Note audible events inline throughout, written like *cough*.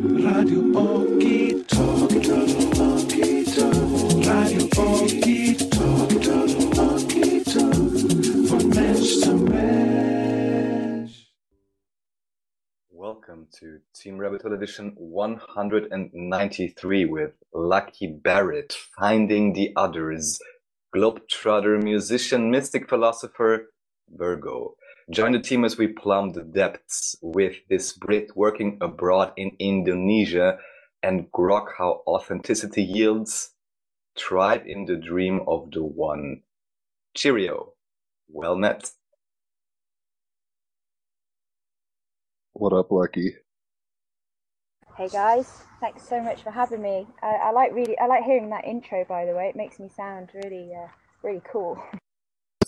Radio Okie Talk. Radio Okie Talk, Okie Talk. Van mens te mens. Welcome to Team Rabbit Hole Edition 193 with Lucky Barrett, Finding the Others, Globetrotter, musician, mystic philosopher, Virgo. Join the team as we plumb the depths with this Brit working abroad in Indonesia and grok how authenticity yields. Tribe in the dream of the one. Cheerio. Well met. What up, Lucky? Hey guys, thanks so much for having me. I, I like really, I like hearing that intro. By the way, it makes me sound really, uh, really cool. *laughs*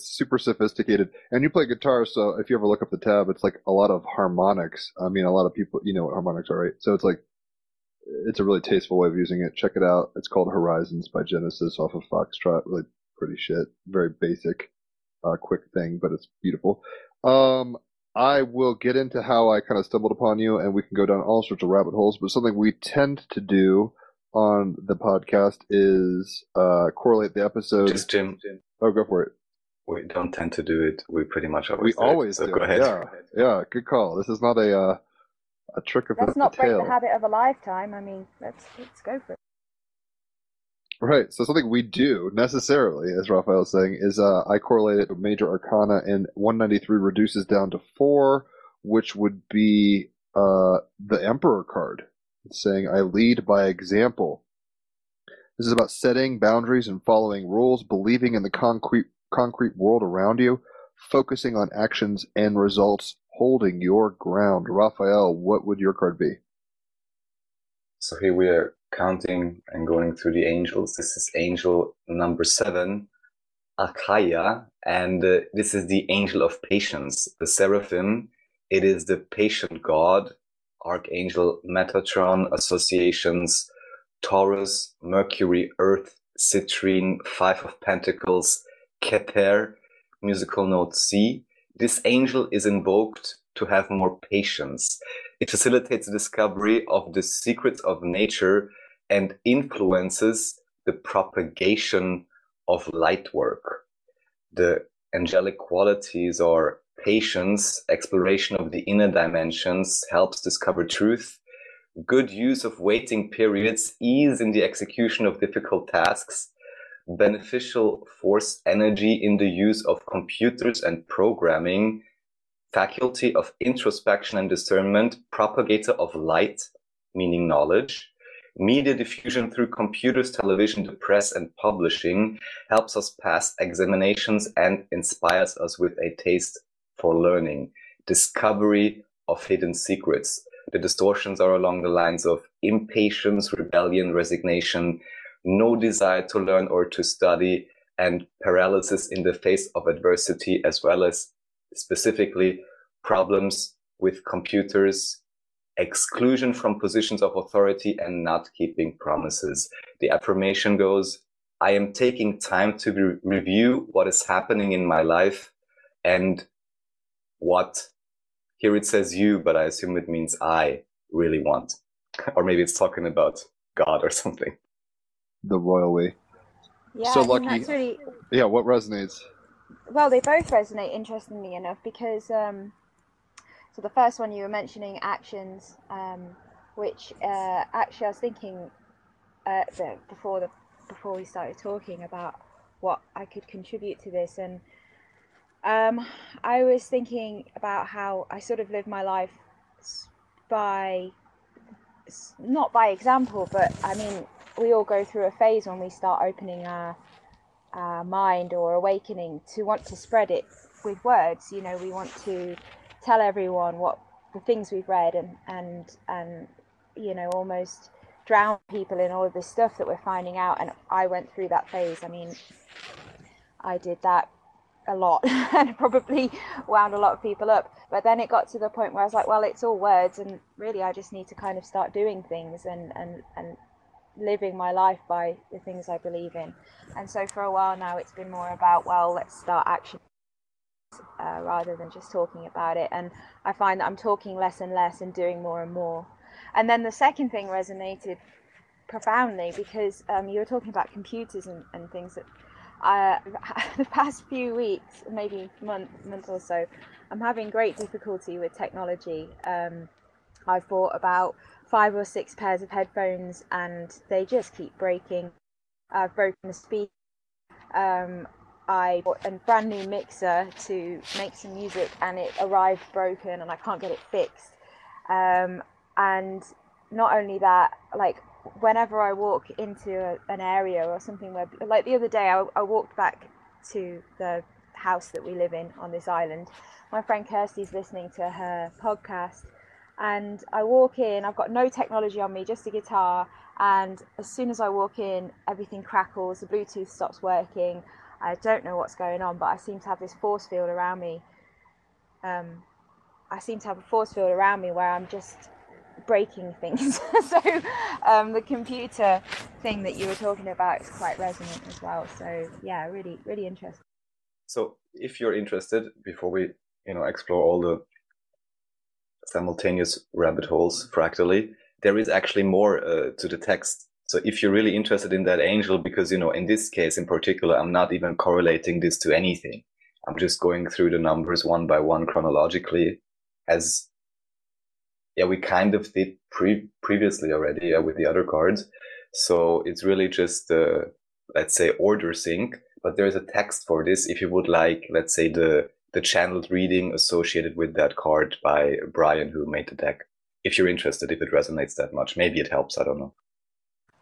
It's super sophisticated, and you play guitar, so if you ever look up the tab, it's like a lot of harmonics. I mean, a lot of people, you know what harmonics are, right? So it's like, it's a really tasteful way of using it. Check it out. It's called Horizons by Genesis off of Foxtrot. Really pretty shit. Very basic, uh, quick thing, but it's beautiful. Um, I will get into how I kind of stumbled upon you, and we can go down all sorts of rabbit holes. But something we tend to do on the podcast is uh, correlate the episodes. Just Jim, oh, go for it. We don't tend to do it. We pretty much always We do it. always so do. go ahead. Yeah, yeah. Good call. This is not a uh, a trick of Let's the, not the break tail. the habit of a lifetime. I mean, let's let's go for it. Right. So something we do necessarily, as Raphael is saying, is uh, I correlated with major arcana, and 193 reduces down to four, which would be uh, the Emperor card. It's saying I lead by example. This is about setting boundaries and following rules, believing in the concrete concrete world around you, focusing on actions and results, holding your ground. Raphael, what would your card be? So here we are counting and going through the angels. This is angel number seven, Achaiah, and uh, this is the angel of patience, the seraphim. It is the patient god, archangel Metatron, associations, Taurus, Mercury, Earth, Citrine, Five of Pentacles, Keter, musical note C. This angel is invoked to have more patience. It facilitates the discovery of the secrets of nature and influences the propagation of light work. The angelic qualities are patience, exploration of the inner dimensions, helps discover truth, good use of waiting periods, ease in the execution of difficult tasks, beneficial force energy in the use of computers and programming, faculty of introspection and discernment, propagator of light, meaning knowledge, media diffusion through computers, television, the press, and publishing helps us pass examinations and inspires us with a taste for learning, discovery of hidden secrets. The distortions are along the lines of impatience, rebellion, resignation, no desire to learn or to study, and paralysis in the face of adversity, as well as specifically problems with computers, exclusion from positions of authority, and not keeping promises. The affirmation goes, I am taking time to re- review what is happening in my life and what, here it says you, but I assume it means I really want. *laughs* Or maybe it's talking about God or something. The royal way. Yeah, So lucky. really Yeah. What resonates? well. They both resonate, interestingly enough, because um, so the first one you were mentioning actions, um, which uh, actually I was thinking uh, the, before the before we started talking about what I could contribute to this, and um, I was thinking about how I sort of live my life by not by example, but I mean we all go through a phase when we start opening our our mind or awakening to want to spread it with words. You know, we want to tell everyone what the things we've read and and and you know almost drown people in all of this stuff that we're finding out. And I went through that phase. I mean, I did that a lot *laughs* and probably wound a lot of people up. But then it got to the point where I was like, well, it's all words, and really, I just need to kind of start doing things and and and living my life by the things I believe in. And so for a while now, it's been more about, well, let's start action uh, rather than just talking about it. And I find that I'm talking less and less and doing more and more. and then the second thing resonated profoundly because um, you were talking about computers and, and things that uh, *laughs* the past few weeks, maybe month month or so, I'm having great difficulty with technology. Um, I've bought about five or six pairs of headphones and they just keep breaking. I've broken the speaker. Um, I bought a brand new mixer to make some music and it arrived broken and I can't get it fixed. Um, and not only that, like whenever I walk into a, an area or something where, like the other day, I, I, walked back to the house that we live in on this island. My friend Kirsty's listening to her podcast, and I walk in. I've got no technology on me, just a guitar. And as soon as I walk in, everything crackles. The Bluetooth stops working. I don't know what's going on, but I seem to have this force field around me. Um, I seem to have a force field around me where I'm just breaking *laughs* things. so um, the computer thing that you were talking about is quite resonant as well. So yeah, really, really interesting. So if you're interested, before we you know explore all the simultaneous rabbit holes fractally, there is actually more uh, to the text. So if you're really interested in that angel, because you know in this case in particular, I'm not even correlating this to anything. I'm just going through the numbers one by one chronologically as yeah, we kind of did pre- previously already yeah, with the other cards. So it's really just, uh, let's say, order sync. But there's a text for this if you would like, let's say, the the channeled reading associated with that card by Brian, who made the deck. If you're interested, if it resonates that much, maybe it helps. I don't know.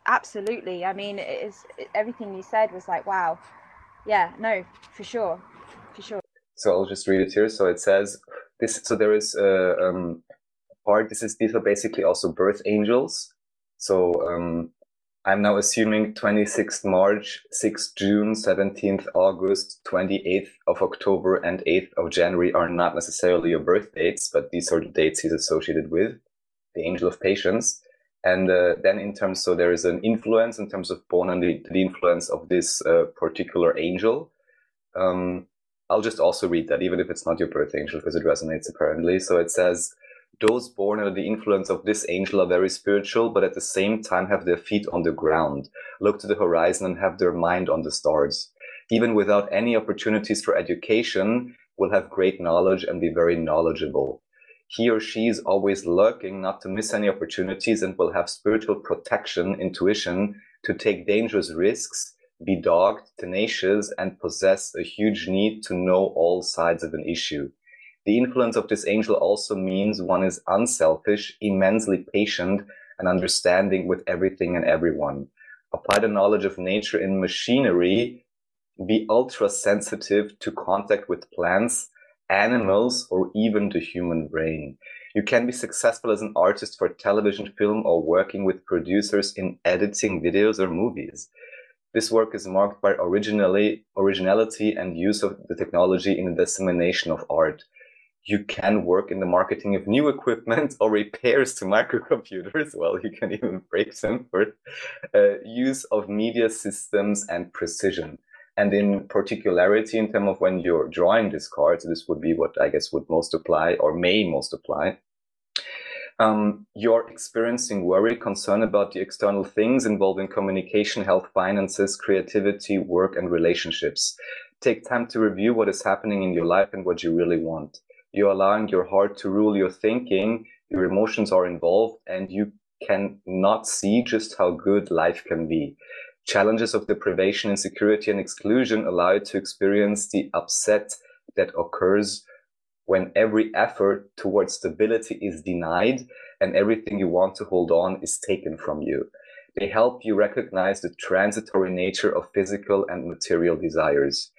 Absolutely. I mean, it is everything you said was like, wow. Yeah, no, for sure, for sure. So I'll just read it here. So it says this. So there is uh, um, part, this is these are basically also birth angels. So um, I'm now assuming 26th March, 6th June, 17th August, 28th of October, and 8th of January are not necessarily your birth dates, but these are the dates he's associated with, the angel of patience. And uh, then in terms, so there is an influence in terms of born and the, the influence of this uh, particular angel. Um, I'll just also read that, even if it's not your birth angel, because it resonates apparently. So it says, those born under the influence of this angel are very spiritual, but at the same time have their feet on the ground, look to the horizon and have their mind on the stars. Even without any opportunities for education, will have great knowledge and be very knowledgeable. He or she is always lurking not to miss any opportunities and will have spiritual protection, intuition to take dangerous risks, be dogged, tenacious, and possess a huge need to know all sides of an issue. The influence of this angel also means one is unselfish, immensely patient, and understanding with everything and everyone. Apply the knowledge of nature in machinery. Be ultra sensitive to contact with plants, animals, or even the human brain. You can be successful as an artist for television, film, or working with producers in editing videos or movies. This work is marked by originally, originality and use of the technology in the dissemination of art you can work in the marketing of new equipment or repairs to microcomputers. *laughs* Well, you can even break them for uh, use of media systems and precision. And in particularity, in terms of when you're drawing these cards, this would be what I guess would most apply or may most apply. Um, you're experiencing worry, concern about the external things involving communication, health, finances, creativity, work, and relationships. Take time to review what is happening in your life and what you really want you're allowing your heart to rule your thinking, your emotions are involved, and you can not see just how good life can be. Challenges of deprivation, insecurity, and exclusion allow you to experience the upset that occurs when every effort towards stability is denied and everything you want to hold on is taken from you. They help you recognize the transitory nature of physical and material desires.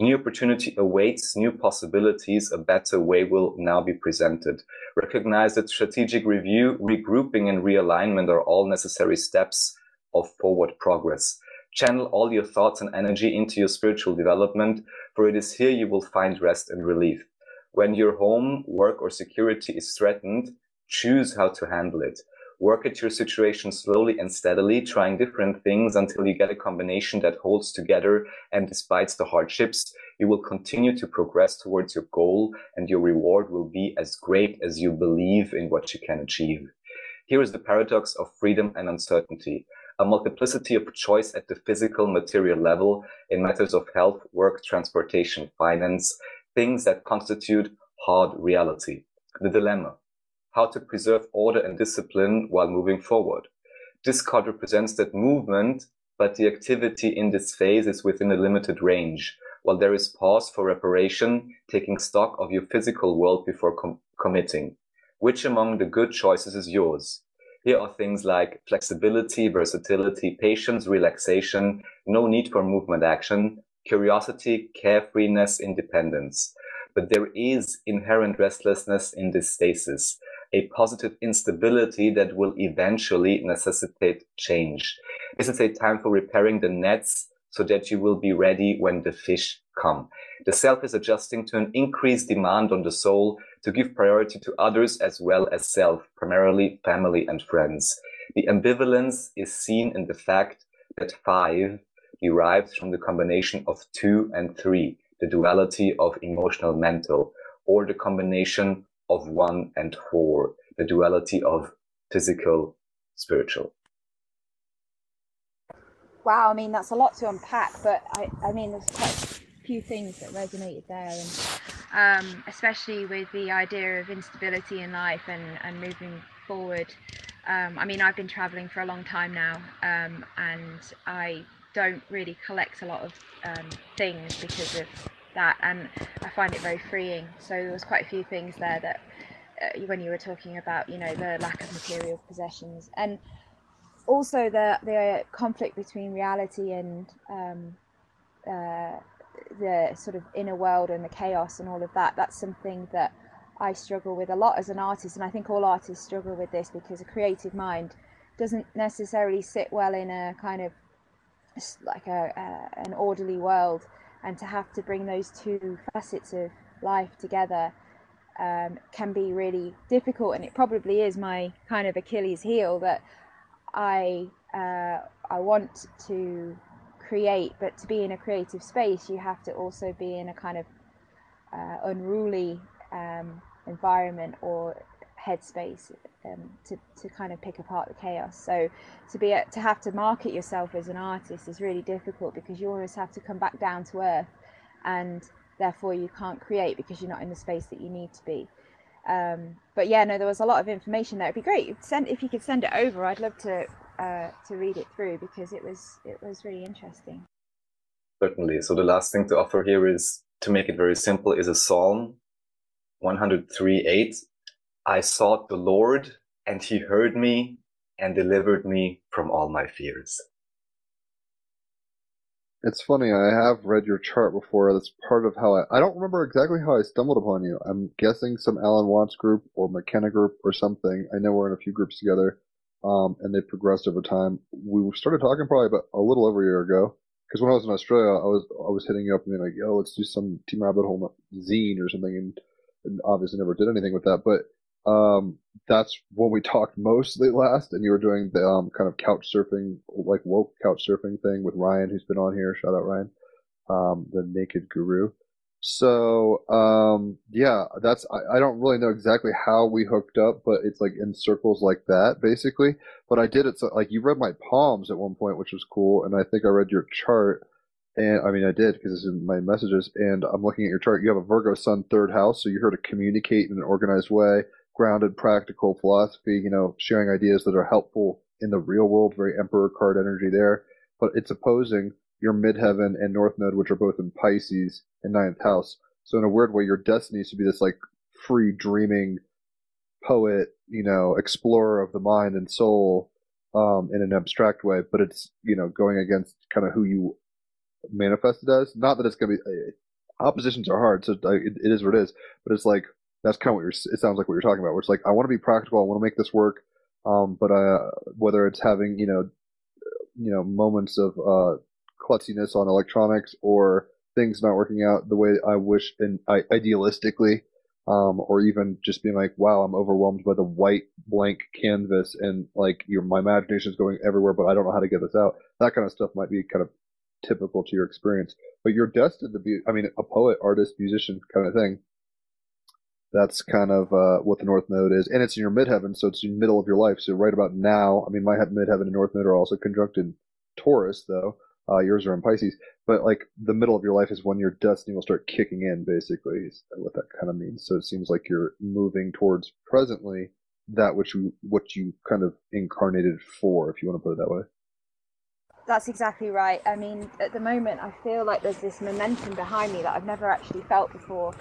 New opportunity awaits, new possibilities, a better way will now be presented. Recognize that strategic review, regrouping, and realignment are all necessary steps of forward progress. Channel all your thoughts and energy into your spiritual development, for it is here you will find rest and relief. When your home, work, or security is threatened, choose how to handle it work at your situation slowly and steadily, trying different things until you get a combination that holds together. And despite the hardships, you will continue to progress towards your goal and your reward will be as great as you believe in what you can achieve. Here is the paradox of freedom and uncertainty, a multiplicity of choice at the physical material level in matters of health, work, transportation, finance, things that constitute hard reality. The dilemma, how to preserve order and discipline while moving forward. This card represents that movement, but the activity in this phase is within a limited range, while there is pause for reparation, taking stock of your physical world before com- committing. Which among the good choices is yours? Here are things like flexibility, versatility, patience, relaxation, no need for movement action, curiosity, carefreeness, independence. But there is inherent restlessness in this stasis, a positive instability that will eventually necessitate change. This is a time for repairing the nets so that you will be ready when the fish come. The self is adjusting to an increased demand on the soul to give priority to others as well as self, primarily family and friends. The ambivalence is seen in the fact that five derives from the combination of two and three, the duality of emotional mental, or the combination of one and four, the duality of physical spiritual. Wow, I mean that's a lot to unpack, but I, I mean there's quite a few things that resonated there, and um, especially with the idea of instability in life and, and moving forward. Um, I mean, I've been traveling for a long time now, um, and I don't really collect a lot of um, things because of that, and I find it very freeing. So there was quite a few things there that uh, when you were talking about, you know, the lack of material possessions, and also the the conflict between reality and um, uh, the sort of inner world and the chaos and all of that. That's something that I struggle with a lot as an artist, and I think all artists struggle with this because a creative mind doesn't necessarily sit well in a kind of like a, a an orderly world and to have to bring those two facets of life together um, can be really difficult and it probably is my kind of achilles heel that i uh, i want to create. But to be in a creative space you have to also be in a kind of uh, unruly um, environment or headspace um, to, to kind of pick apart the chaos. So to be to have to market yourself as an artist is really difficult because you always have to come back down to earth, and therefore you can't create because you're not in the space that you need to be. Um, but yeah, no, there was a lot of information there. It'd be great send if you could send it over. I'd love to uh, to read it through because it was it was really interesting. Certainly. So the last thing to offer here is to make it very simple is a Psalm 103 8 I sought the Lord and he heard me and delivered me from all my fears. It's funny, I have read your chart before. That's part of how I, I don't remember exactly how I stumbled upon you. I'm guessing some Alan Watts group or McKenna group or something. I know we're in a few groups together, um, and they progressed over time. We started talking probably about a little over a year ago. Because when I was in Australia, I was I was hitting you up and being like, "Yo, let's do some Team Rabbit Hole zine or something," and, and obviously never did anything with that. But um, that's when we talked mostly last, and you were doing the um, kind of couch surfing, like woke couch surfing thing with Ryan, who's been on here. Shout out Ryan, um, the Naked Guru. So um, yeah, that's I, I don't really know exactly how we hooked up, but it's like in circles like that, basically. But I did it so like you read my palms at one point, which was cool, and I think I read your chart. And I mean, I did because it's in my messages. And I'm looking at your chart. You have a Virgo Sun third house, so you're here to communicate in an organized way grounded, practical philosophy, you know, sharing ideas that are helpful in the real world, very emperor card energy there. But it's opposing your midheaven and north node, which are both in Pisces and ninth house. So in a weird way, your destiny is to be this like free dreaming poet, you know, explorer of the mind and soul, um, in an abstract way, but it's, you know, going against kind of who you manifested as. Not that it's going to be, uh, oppositions are hard, so it, it is what it is, but it's like, that's kind of what you're, it sounds like what you're talking about, where it's like, I want to be practical. I want to make this work. Um, but, uh, whether it's having, you know, you know, moments of, uh, klutziness on electronics or things not working out the way I wish and I, idealistically, um, or even just being like, wow, I'm overwhelmed by the white blank canvas and like your, my imagination is going everywhere, but I don't know how to get this out. That kind of stuff might be kind of typical to your experience, but you're destined to be, I mean, a poet, artist, musician kind of thing That's kind of uh, what the North Node is, and it's in your midheaven, so it's in the middle of your life. So right about now, I mean, my midheaven and North Node are also conjunct in Taurus, though. Uh, yours are in Pisces, but like the middle of your life is when your destiny will start kicking in. Basically, is what that kind of means. So it seems like you're moving towards presently that which you what you kind of incarnated for, if you want to put it that way. That's exactly right. I mean, at the moment, I feel like there's this momentum behind me that I've never actually felt before,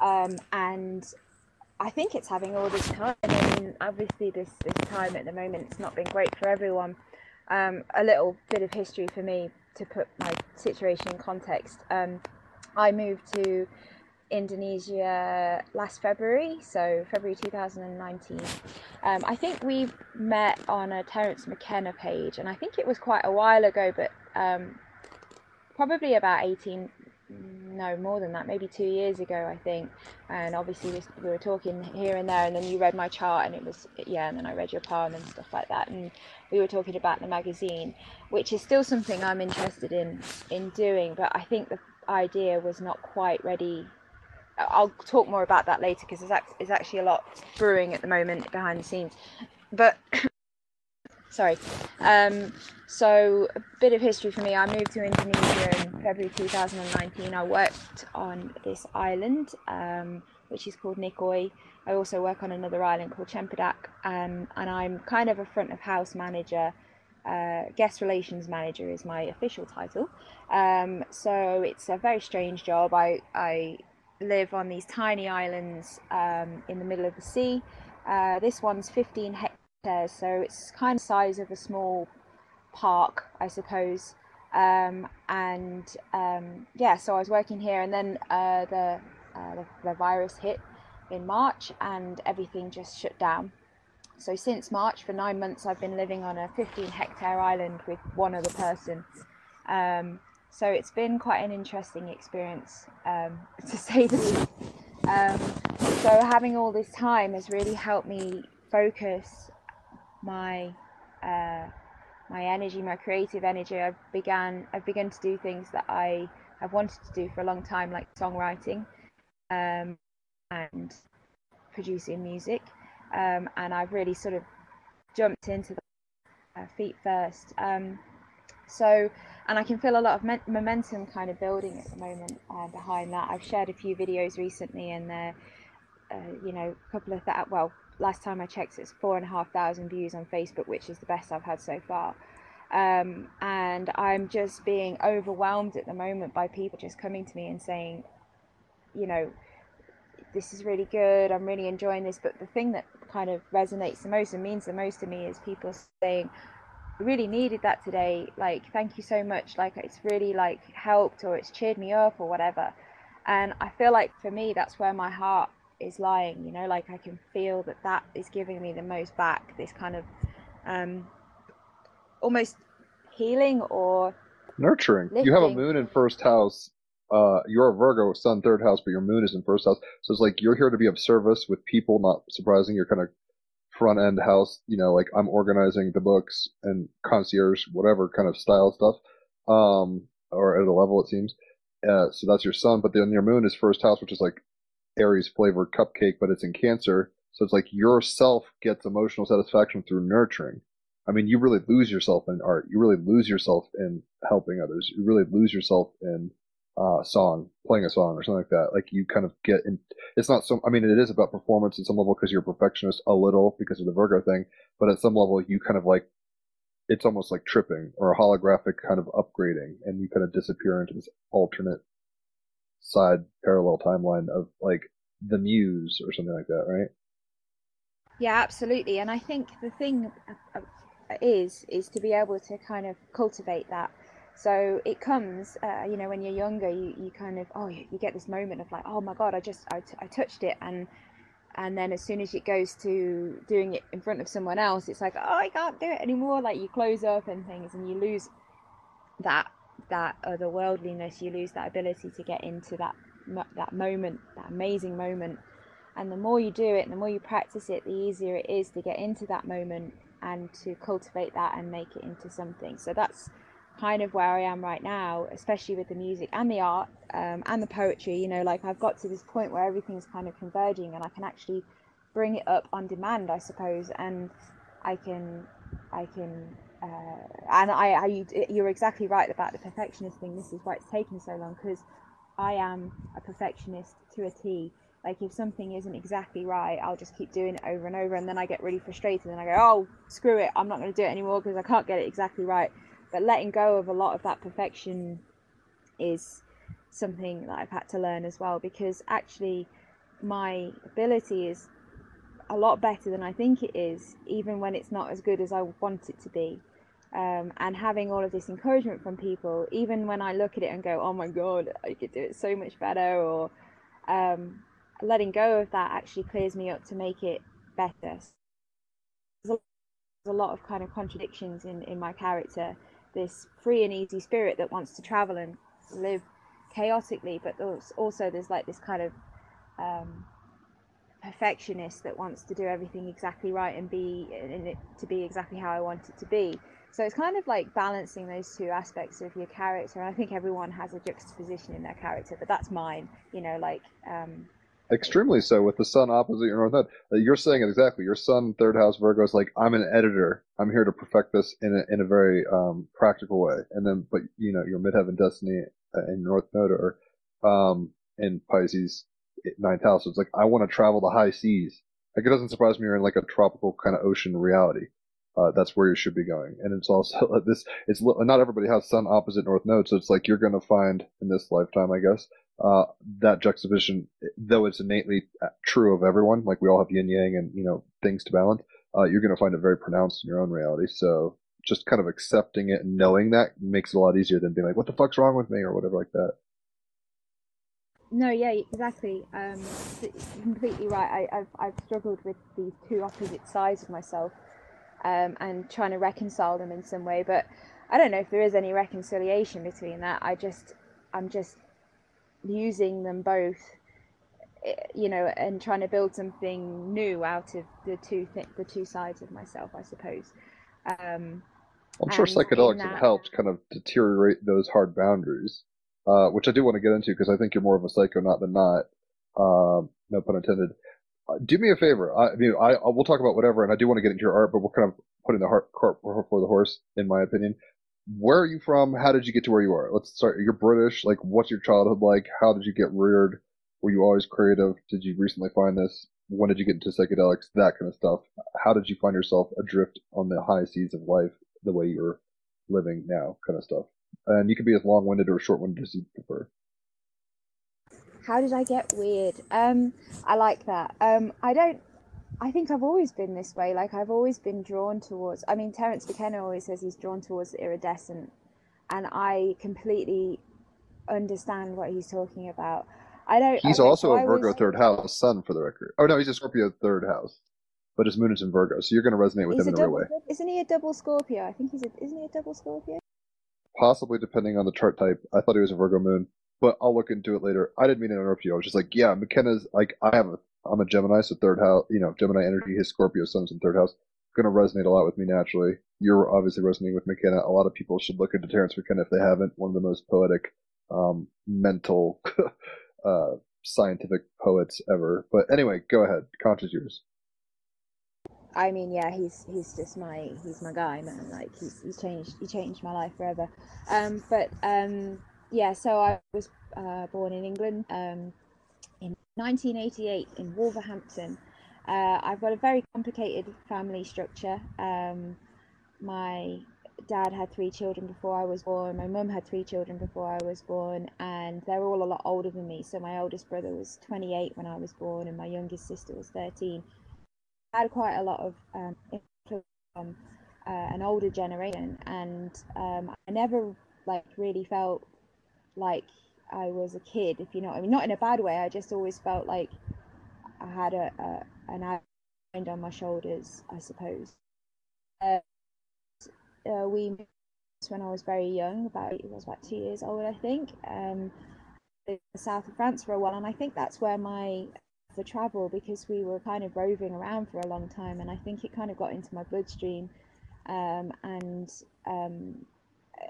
um, and I think it's having all this time. I mean, obviously, this this time at the moment, it's not been great for everyone. Um, a little bit of history for me to put my situation in context. Um, I moved to Indonesia last February, so February 2019. Um, I think we met on a Terence McKenna page, and I think it was quite a while ago, but um, probably about 18, Mm, no, more than that, maybe two years ago, I think. And obviously, we, we were talking here and there, and then you read my chart, and it was, yeah, and then I read your poem and stuff like that. And we were talking about the magazine, which is still something I'm interested in in doing, but I think the idea was not quite ready I'll talk more about that later because there's, actually a lot brewing at the moment behind the scenes. But sorry. Um, so a bit of history for me. I moved to Indonesia in February 2019. I worked on this island, um, which is called Nikoi. I also work on another island called Cempedak, um, and I'm kind of a front of house manager. Uh, guest relations manager is my official title. Um, so it's a very strange job. I, I live on these tiny islands um, in the middle of the sea. Uh, this one's 15 hectares, so it's kind of size of a small park, I suppose. Um, and um, yeah, so I was working here, and then uh, the, uh, the, the virus hit in March, and everything just shut down. So since March, for nine months, I've been living on a 15 hectare island with one other person. Um, so it's been quite an interesting experience, um, *laughs* to say the least. Um, so having all this time has really helped me focus my uh, my energy, my creative energy. I've began I've begun to do things that I have wanted to do for a long time, like songwriting um, and producing music. Um, and I've really sort of jumped into the uh, feet first. Um, so and I can feel a lot of me- momentum kind of building at the moment uh, behind that. I've shared a few videos recently, and they're, uh, you know, a couple of that. Well, last time I checked, it's four and a half thousand views on Facebook, which is the best I've had so far. Um, and I'm just being overwhelmed at the moment by people just coming to me and saying, you know, this is really good. I'm really enjoying this. But the thing that kind of resonates the most and means the most to me is people saying, I really needed that today like thank you so much like it's really like helped or it's cheered me up or whatever and i feel like for me that's where my heart is lying you know like i can feel that that is giving me the most back this kind of um almost healing or nurturing lifting. you have a moon in first house uh you're a virgo sun third house but your moon is in first house so it's like you're here to be of service with people not surprising you're kind of front end house, you know, like I'm organizing the books and concierge, whatever kind of style stuff, um, or at a level it seems. Uh, so that's your sun, but then your moon is first house, which is like Aries flavored cupcake, but it's in Cancer. So it's like yourself gets emotional satisfaction through nurturing. I mean, you really lose yourself in art. You really lose yourself in helping others. You really lose yourself in uh, song, playing a song or something like that. Like you kind of get in, it's not so, I mean, it is about performance at some level because you're a perfectionist a little because of the Virgo thing, but at some level you kind of like, it's almost like tripping or a holographic kind of upgrading and you kind of disappear into this alternate side parallel timeline of like the muse or something like that, right? Yeah, absolutely. And I think the thing uh, uh, is, is to be able to kind of cultivate that so it comes, uh, you know, when you're younger, you, you kind of, oh, you, get this moment of like, oh my God, I just, I, t- I touched it. And, and then as soon as it goes to doing it in front of someone else, it's like, oh, I can't do it anymore. Like you close up and things and you lose that, that otherworldliness. You lose that ability to get into that, that moment, that amazing moment. And the more you do it, the more you practice it, the easier it is to get into that moment and to cultivate that and make it into something. So that's, kind of where I am right now, especially with the music and the art um, and the poetry. You know, like I've got to this point where everything's kind of converging, and I can actually bring it up on demand, I suppose, and I can, I can, uh, and I, I, you're exactly right about the perfectionist thing. This is why it's taken so long because I am a perfectionist to a T. Like if something isn't exactly right, I'll just keep doing it over and over, and then I get really frustrated, and I go, "Oh, screw it! I'm not going to do it anymore because I can't get it exactly right." But letting go of a lot of that perfection is something that I've had to learn as well, because actually, my ability is a lot better than I think it is, even when it's not as good as I want it to be. Um, and having all of this encouragement from people, even when I look at it and go, "Oh my god, I could do it so much better," or um, letting go of that actually clears me up to make it better. There's a lot of kind of contradictions in, in my character. This free and easy spirit that wants to travel and live chaotically, but there's also there's like this kind of um, perfectionist that wants to do everything exactly right and be in it to be exactly how I want it to be. So it's kind of like balancing those two aspects of your character. And I think everyone has a juxtaposition in their character, but that's mine. You know, like um, extremely so with the sun opposite your north node. Uh, you're saying it exactly. Your sun, third house Virgo is like, I'm an editor. I'm here to perfect this in a, in a very um, practical way. And then, but you know, your midheaven destiny uh, in north node or um, in Pisces ninth house. It's like I want to travel the high seas. Like it doesn't surprise me you're in like a tropical kind of ocean reality. Uh, that's where you should be going. And it's also *laughs* this. It's not everybody has sun opposite north node, so it's like you're going to find in this lifetime, I guess, uh, that juxtaposition, though it's innately uh, true of everyone, like we all have yin yang and, you know, things to balance, uh, you're going to find it very pronounced in your own reality. So just kind of accepting it and knowing that makes it a lot easier than being like, what the fuck's wrong with me or whatever like that. No, yeah, exactly. Um, completely right. I, have I've struggled with these two opposite sides of myself um, and trying to reconcile them in some way. But I don't know if there is any reconciliation between that. I just, I'm just using them both eh, you know and trying to build something new out of the two th- the two sides of myself i suppose um, i'm sure psychedelics that... have helped kind of deteriorate those hard boundaries uh, which i do want to get into because i think you're more of a psychonaut than not uh, no pun intended do me a favor i, I mean I, I we'll talk about whatever and i do want to get into your art but we're kind of putting the heart cart before the horse in my opinion where are you from? How did you get to where you are? Let's start. You're British. Like, what's your childhood like? How did you get reared? Were you always creative? Did you recently find this? When did you get into psychedelics? That kind of stuff. How did you find yourself adrift on the high seas of life the way you're living now? Kind of stuff. And you can be as long winded or short winded as you prefer. How did I get weird? Um, I like that. Um, I don't I think I've always been this way. Like I've always been drawn towards. I mean, Terence McKenna always says he's drawn towards the iridescent, and I completely understand what he's talking about. I don't. He's okay, also a Virgo was, third house sun for the record. Oh no, he's a Scorpio third house, but his moon is in Virgo, so you're going to resonate with him in a, double, way. Isn't he a double Scorpio? I think he's a. Isn't he a double Scorpio? Possibly, depending on the chart type. I thought he was a Virgo moon, but I'll look into it later. I didn't mean to interrupt you. I was just like, yeah, McKenna's like I have a I'm a Gemini, so third house, you know, Gemini energy, his Scorpio sun's in third house. Going to resonate a lot with me naturally. You're obviously resonating with McKenna. A lot of people should look into Terence McKenna if they haven't. One of the most poetic, um, mental, *laughs* uh, scientific poets ever. But anyway, go ahead. Conch is yours. I mean, yeah, he's he's just my he's my guy, man. Like he's he's changed he changed my life forever. Um, but um, yeah, so I was uh, born in England. Um, 1988 in Wolverhampton. Uh, I've got a very complicated family structure. Um, my dad had three children before I was born. My mum had three children before I was born, and they're all a lot older than me. So my oldest brother was 28 when I was born, and my youngest sister was 13. I had quite a lot of um, influence from uh, an older generation, and um, I never like really felt like I was a kid, if you know what I mean. Not in a bad way. I just always felt like I had a, a an hand on my shoulders, I suppose. Uh, uh, we when I was very young, about I was about two years old, I think. Um, in the south of France for a while, and I think that's where my for travel because we were kind of roving around for a long time, and I think it kind of got into my bloodstream. Um, and um,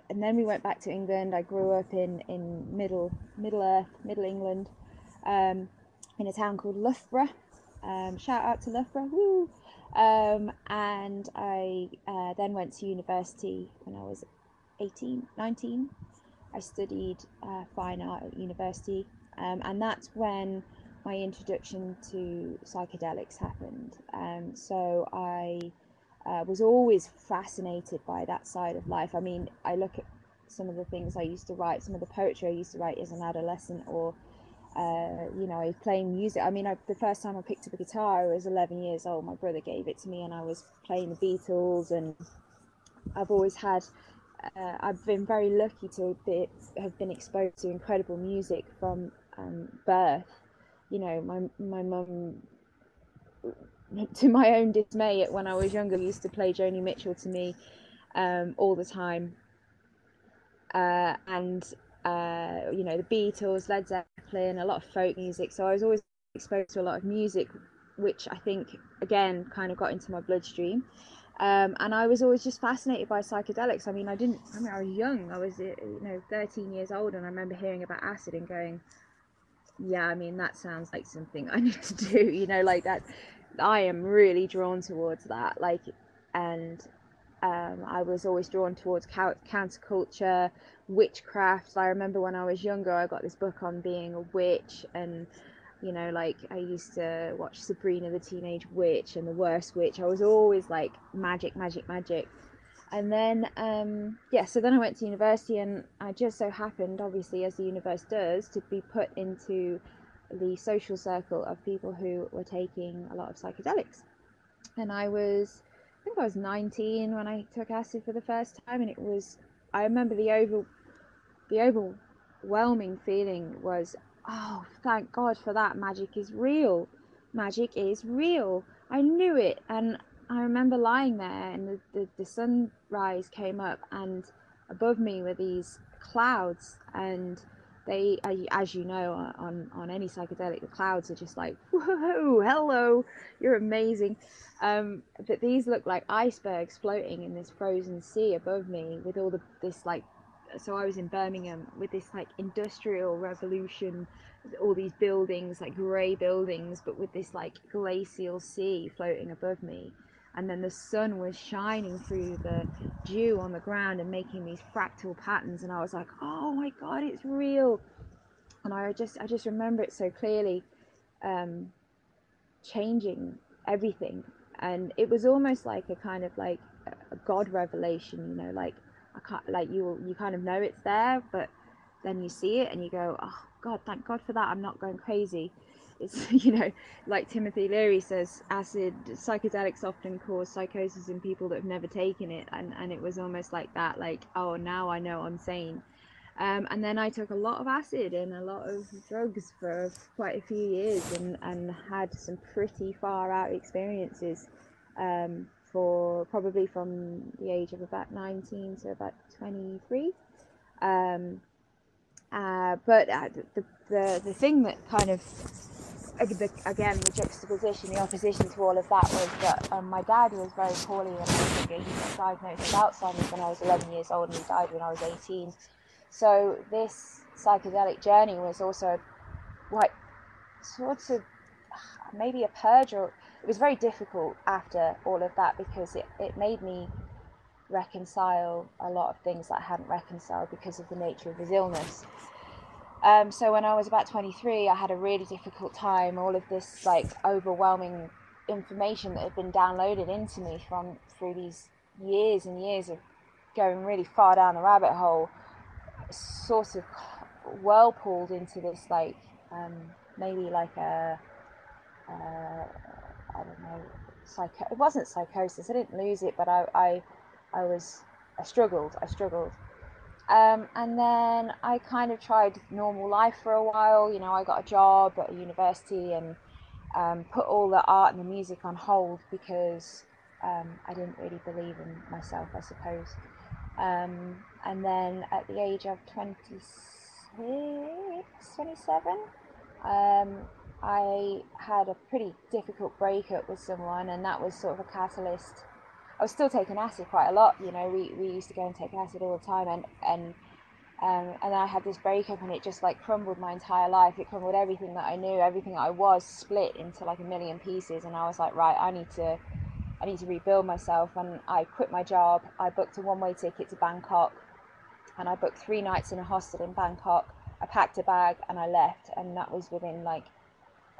and then we went back to England. I grew up in, in middle Middle Earth, Middle England, um, in a town called Loughborough. Um, shout out to Loughborough, woo! Um, and I uh, then went to university when I was 18, 19. I studied uh, fine art at university, um, and that's when my introduction to psychedelics happened. Um, so I uh, was always fascinated by that side of life. I mean, I look at some of the things I used to write, some of the poetry I used to write as an adolescent, or uh, you know, playing music. I mean, I, the first time I picked up a guitar, I was 11 years old. My brother gave it to me, and I was playing the Beatles. And I've always had, uh, I've been very lucky to be, have been exposed to incredible music from um, birth. You know, my my mum *laughs* to my own dismay, when I was younger, used to play Joni Mitchell to me um, all the time. Uh, and, uh, you know, the Beatles, Led Zeppelin, a lot of folk music. So I was always exposed to a lot of music, which I think, again, kind of got into my bloodstream. Um, and I was always just fascinated by psychedelics. I mean, I didn't, I mean, I was young, I was, you know, 13 years old, and I remember hearing about acid and going, yeah, I mean, that sounds like something I *laughs* need to do, you know, like that I am really drawn towards that. Like, and um, I was always drawn towards counterculture, witchcraft. I remember when I was younger, I got this book on being a witch, and you know, like I used to watch Sabrina the Teenage Witch and The Worst Witch. I was always like magic, magic, magic. And then, um, yeah, so then I went to university, and I just so happened, obviously, as the universe does, to be put into the social circle of people who were taking a lot of psychedelics. And I was, I think I was 19 when I took acid for the first time, and it was, I remember the over, the overwhelming feeling was, oh, thank God for that. Magic is real. Magic is real. I knew it, and I remember lying there, and the, the, the sunrise came up, and above me were these clouds, and they as you know on on any psychedelic the clouds are just like whoa hello you're amazing. Um, but these look like icebergs floating in this frozen sea above me with all the this like so i was in birmingham with this like industrial revolution all these buildings like gray buildings but with this like glacial sea floating above me and then the sun was shining through the dew on the ground and making these fractal patterns. And i was like oh my god it's real. And i just i just remember it so clearly um, changing everything. And it was almost like a kind of like a god revelation you know like i can't like you you kind of know it's there but then you see it and you go oh god thank god for that. I'm not going crazy *laughs* you know like timothy leary says acid psychedelics often cause psychosis in people that have never taken it and and it was almost like that like oh now i know i'm sane um, and then i took a lot of acid and a lot of drugs for quite a few years and and had some pretty far out experiences um, for probably from the age of about 19 to about 23 um, uh, but uh, the, the the thing that kind of again, the juxtaposition, the opposition to all of that was that um, my dad was very poorly when I was younger. He got diagnosed with Alzheimer's when I was 11 years old and he died when I was 18. So this psychedelic journey was also like sort of *sighs* maybe a purge or it was very difficult after all of that because it, it made me reconcile a lot of things that I hadn't reconciled because of the nature of his illness. Um, so when I was about 23, I had a really difficult time. All of this like overwhelming information that had been downloaded into me from through these years and years of going really far down the rabbit hole, sort of whirlpooled into this like um, maybe like a uh, I don't know psycho. It wasn't psychosis. I didn't lose it, but I I, I was I struggled. I struggled. Um, and then I kind of tried normal life for a while. You know, I got a job at a university and um, put all the art and the music on hold because um, I didn't really believe in myself, I suppose. Um, and then at the age of 26, 27, um, I had a pretty difficult breakup with someone, and that was sort of a catalyst I was still taking acid quite a lot. You know, we, we used to go and take acid all the time, and and um, and I had this breakup, and it just like crumbled my entire life. It crumbled everything that I knew, everything that I was, split into like a million pieces. And I was like, right, I need to, I need to rebuild myself. And I quit my job. I booked a one-way ticket to Bangkok, and I booked three nights in a hostel in Bangkok. I packed a bag and I left, and that was within like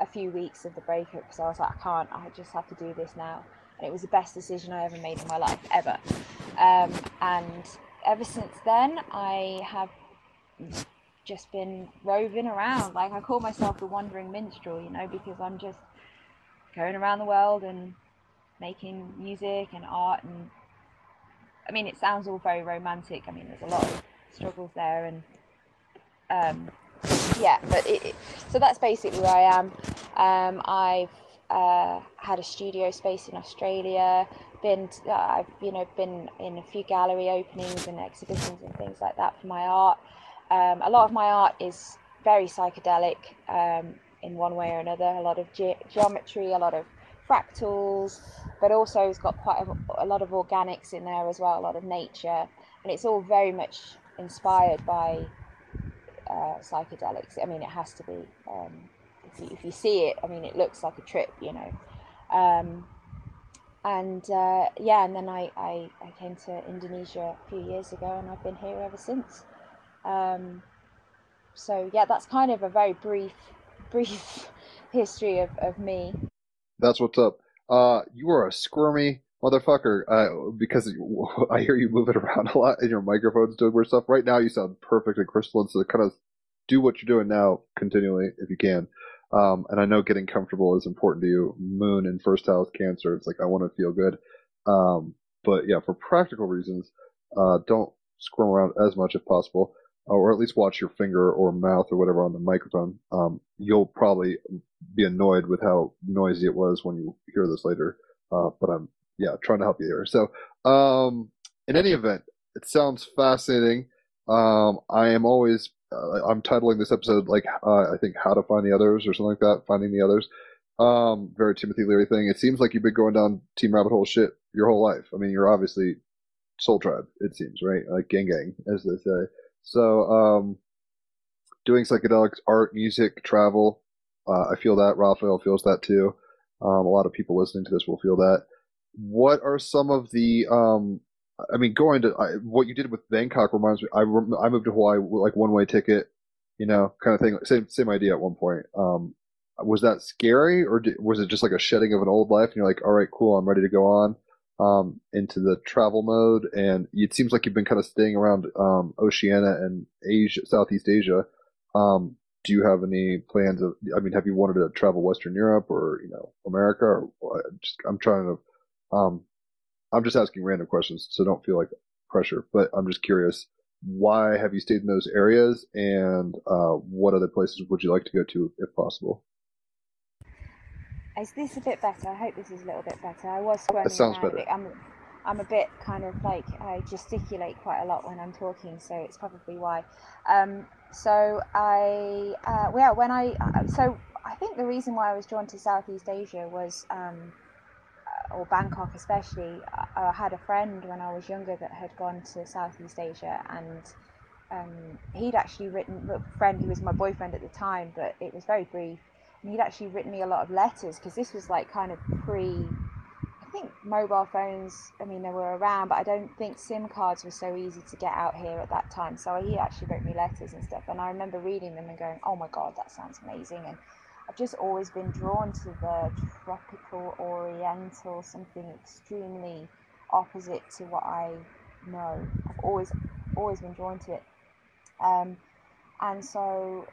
a few weeks of the breakup because I was like, I can't, I just have to do this now. And it was the best decision I ever made in my life, ever. Um, and ever since then, I have just been roving around. Like I call myself the wandering minstrel, you know, because I'm just going around the world and making music and art. And I mean, it sounds all very romantic. I mean, there's a lot of struggles there, and um, yeah, but it, it, so that's basically where I am. Um, I've uh, had a studio space in Australia. Been, to, uh, I've you know been in a few gallery openings and exhibitions and things like that for my art. Um, a lot of my art is very psychedelic um, in one way or another. A lot of ge- geometry, a lot of fractals, but also it's got quite a, a, lot of organics in there as well, a lot of nature, and it's all very much inspired by uh, psychedelics. I mean, it has to be. Um, if, you, see it, I mean, it looks like a trip, you know. Um, and uh, yeah, and then I, I, I, came to Indonesia a few years ago, and I've been here ever since. Um, so yeah, that's kind of a very brief, *laughs* brief history of, of me. That's what's up. Uh, you are a squirmy motherfucker. Uh, because *laughs* I hear you moving around a lot, and your microphone's doing weird stuff. Right now, you sound perfect and crystalline. So kind of do what you're doing now continually if you can. Um, and I know getting comfortable is important to you. Moon in first house cancer. It's like I want to feel good. Um, but yeah, for practical reasons, uh, don't squirm around as much if possible, or at least watch your finger or mouth or whatever on the microphone. Um, you'll probably be annoyed with how noisy it was when you hear this later. Uh, but I'm yeah trying to help you here. So um, in any event, it sounds fascinating. Um, I am always uh, I'm titling this episode like uh, I think how to find the others or something like that, finding the others. Um, very Timothy Leary thing. It seems like you've been going down Team Rabbit Hole shit your whole life. I mean, you're obviously Soul Tribe. It seems right, like gang gang as they say. So, um, doing psychedelics, art, music, travel. Uh, I feel that Raphael feels that too. Um, a lot of people listening to this will feel that. What are some of the um, I mean, going to I, what you did with Bangkok reminds me. I I moved to Hawaii with like one way ticket, you know, kind of thing. Same same idea at one point. Um, was that scary, or did, was it just like a shedding of an old life? And you're like, all right, cool, I'm ready to go on um, into the travel mode. And it seems like you've been kind of staying around um, Oceania and Asia, Southeast Asia. Um, do you have any plans of? I mean, have you wanted to travel Western Europe or you know America? Or just I'm trying to um, I'm just asking random questions, so don't feel like pressure. But I'm just curious, why have you stayed in those areas, and uh, what other places would you like to go to if possible? Is this a bit better? I hope this is a little bit better. I was squirming That sounds better. I'm, I'm a bit kind of like I gesticulate quite a lot when I'm talking, so it's probably why. Um, so I, uh, well, when I, uh, so I think the reason why I was drawn to Southeast Asia was um, or Bangkok especially, I, I, had a friend when I was younger that had gone to Southeast Asia and um, he'd actually written, a friend, he was my boyfriend at the time, but it was very brief, and he'd actually written me a lot of letters because this was like kind of pre, I think mobile phones, I mean, they were around, but I don't think SIM cards were so easy to get out here at that time. So he actually wrote me letters and stuff, and I remember reading them and going, oh my god, that sounds amazing. And I've just always been drawn to the tropical oriental, something extremely opposite to what I know. I've always always been drawn to it. Um, and so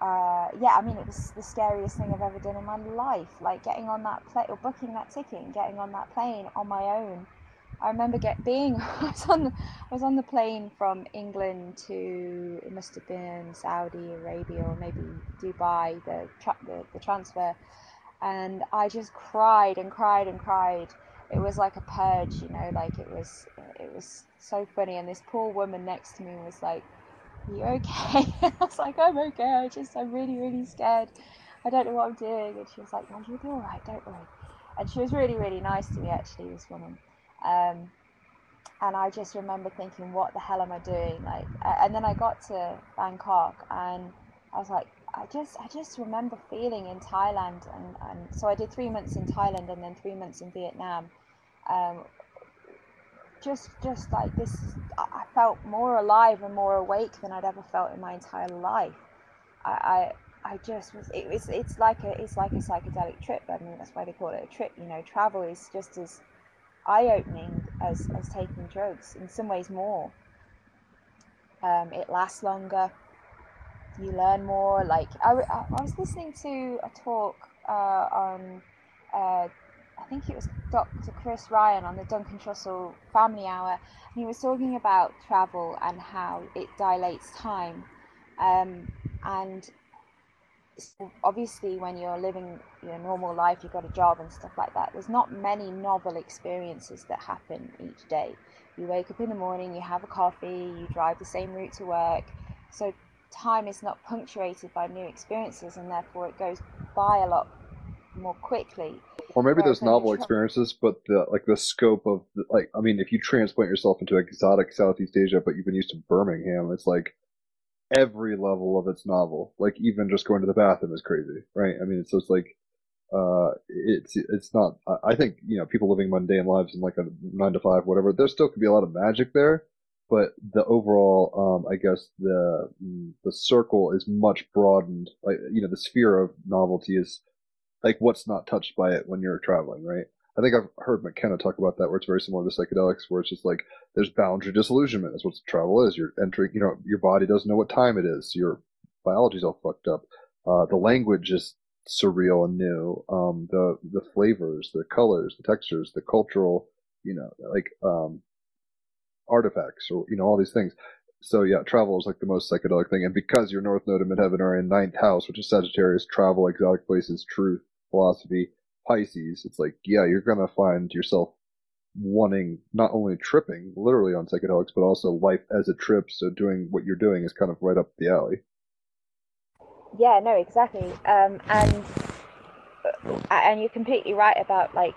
uh, yeah, I mean, it was the scariest thing I've ever done in my life. Like getting on that plane or booking that ticket and getting on that plane on my own I remember get being *laughs* I was on the, I was on the plane from England to it must have been Saudi Arabia or maybe Dubai the tra- the, the transfer. And I just cried and cried and cried. It was like a purge you know like it was it was so funny. And this poor woman next to me was like you okay? *laughs* I was like I'm okay. I just I'm really really scared. I don't know what I'm doing. And she was like no you'll be alright don't worry. And she was really really nice to me actually this woman Um, and I just remember thinking, what the hell am I doing? Like, and then I got to Bangkok, and I was like, I just, I just remember feeling in Thailand, and, and so I did three months in Thailand and then three months in Vietnam. Um, just, just like this, I felt more alive and more awake than I'd ever felt in my entire life. I, I, I just was. It was. It's like a. It's like a psychedelic trip. I mean, that's why they call it a trip. You know, travel is just as eye-opening as as taking drugs. In some ways, more. Um, it lasts longer. You learn more. Like I, I was listening to a talk uh, on. Uh, I think it was Dr. Chris Ryan on the Duncan Trussell Family Hour, and he was talking about travel and how it dilates time. Um, and obviously, when you're living your normal life, you've got a job and stuff like that. There's not many novel experiences that happen each day. You wake up in the morning, you have a coffee, you drive the same route to work. So time is not punctuated by new experiences, and therefore it goes by a lot more quickly. Or maybe there's novel experiences, but the like the scope of the, like I mean, if you transplant yourself into exotic Southeast Asia, but you've been used to Birmingham, it's like every level of its novel. Like even just going to the bathroom is crazy, right? I mean, it's like uh, it's it's not. I think you know people living mundane lives in like a nine to five, whatever. There still could be a lot of magic there, but the overall, um, I guess the the circle is much broadened. Like you know, the sphere of novelty is like what's not touched by it when you're traveling, right? I think I've heard McKenna talk about that, where it's very similar to psychedelics, where it's just like there's boundary disillusionment. That's what travel is. You're entering, you know, your body doesn't know what time it is. Your biology's all fucked up. Uh, the language is surreal and new. Um, the the flavors, the colors, the textures, the cultural, you know, like um, artifacts, or you know, all these things. So yeah, travel is like the most psychedelic thing. And because your North Node and Midheaven are in ninth house, which is Sagittarius, travel, exotic places, truth, philosophy, Pisces, it's like, yeah, you're going to find yourself wanting not only tripping literally on psychedelics, but also life as a trip. So doing what you're doing is kind of right up the alley. Yeah, no, exactly. Um, and uh, and you're completely right about like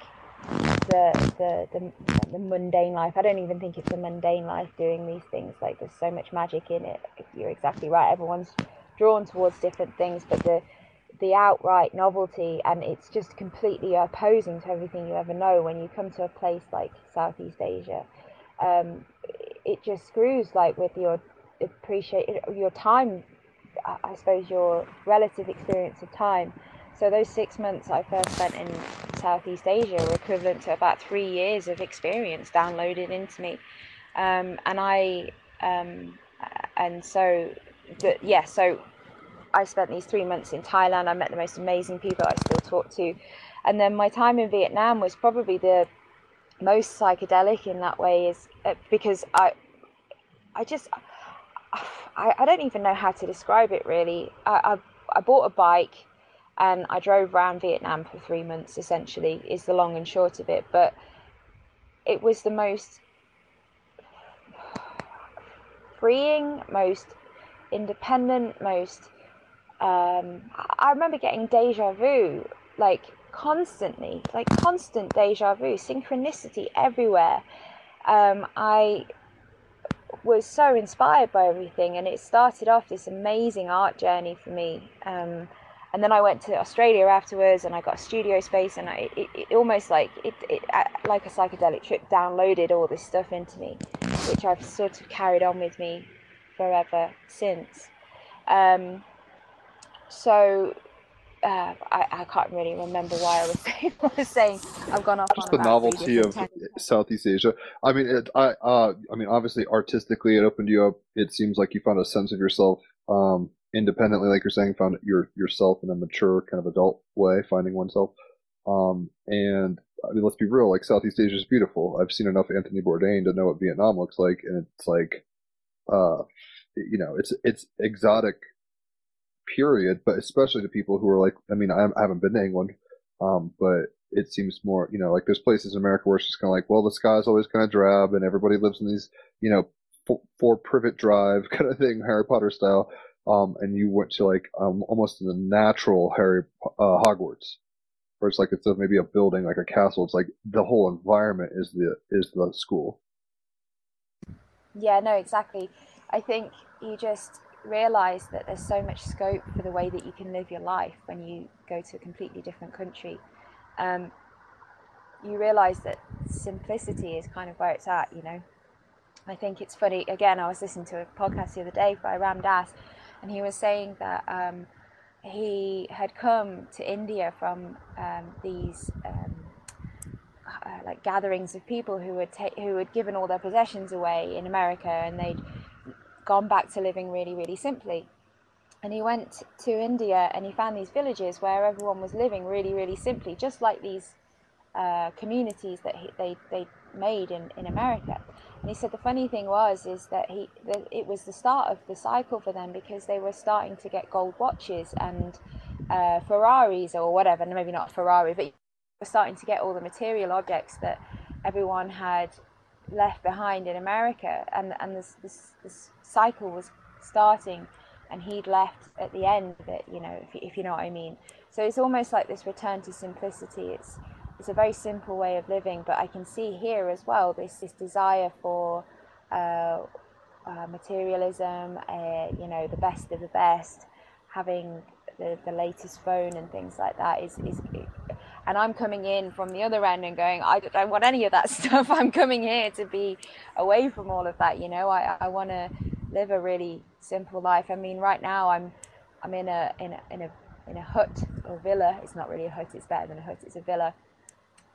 the, the the the mundane life. I don't even think it's a mundane life doing these things. Like there's so much magic in it. You're exactly right. Everyone's drawn towards different things, but the the outright novelty and it's just completely opposing to everything you ever know when you come to a place like Southeast Asia. Um, it just screws like with your appreciate your time, I suppose your relative experience of time. So those six months I first spent in Southeast Asia were equivalent to about three years of experience downloaded into me, um, and I um, and so, but yeah, so I spent these three months in Thailand. I met the most amazing people I still talk to. And then my time in Vietnam was probably the most psychedelic in that way is uh, because I I just I, I don't even know how to describe it really. I, I, I bought a bike and I drove around Vietnam for three months essentially is the long and short of it. But it was the most freeing, most independent, most um, I remember getting deja vu like constantly, like constant deja vu, synchronicity everywhere. Um, I was so inspired by everything, and it started off this amazing art journey for me. Um, and then I went to Australia afterwards, and I got a studio space, and I, it, it almost like it, it, like a psychedelic trip, downloaded all this stuff into me, which I've sort of carried on with me forever since. Um, so uh, I, I can't really remember why I was *laughs* saying I was saying. I've gone off. Just the novelty of Southeast Asia. I mean, it, I uh, I mean, obviously, artistically, it opened you up. It seems like you found a sense of yourself um, independently, like you're saying, found your yourself in a mature kind of adult way, finding oneself. Um, and I mean, let's be real. Like Southeast Asia is beautiful. I've seen enough Anthony Bourdain to know what Vietnam looks like, and it's like, uh, you know, it's it's exotic period, but especially to people who are like, I mean, I, haven't been to England, um, but it seems more, you know, like there's places in America where it's just kind of like, well, the sky's always kind of drab and everybody lives in these, you know, four, four privet drive *laughs* kind of thing, Harry Potter style. Um, and you went to like, um, almost the natural Harry, uh, Hogwarts, where it's like it's of maybe a building like a castle, it's like the whole environment is the is the school. Yeah, no, exactly. I think you just realize that there's so much scope for the way that you can live your life when you go to a completely different country. Um, you realize that simplicity is kind of where it's at, you know. I think it's funny. Again, I was listening to a podcast the other day by Ram Dass, and he was saying that um, he had come to India from um, these um, uh, like gatherings of people who had ta- who had given all their possessions away in America, and they'd gone back to living really, really simply. And he went to India and he found these villages where everyone was living really, really simply, just like these uh, communities that he, they they made in, in America. And he said the funny thing was is that he that it was the start of the cycle for them because they were starting to get gold watches and uh, Ferraris or whatever. Maybe not Ferrari, but were starting to get all the material objects that everyone had left behind in America, and and this this, this cycle was starting, and he'd left at the end of it. You know, if, if you know what I mean. So it's almost like this return to simplicity. It's it's a very simple way of living, but I can see here as well this this desire for uh, uh, materialism, uh, you know, the best of the best, having the, the latest phone and things like that is, is and I'm coming in from the other end and going, I don't, want any of that *laughs* stuff. I'm coming here to be away from all of that. You know, I, I want to live a really simple life. I mean, right now I'm, I'm in a, in a, in a, in a hut or villa. It's not really a hut. It's better than a hut. It's a villa.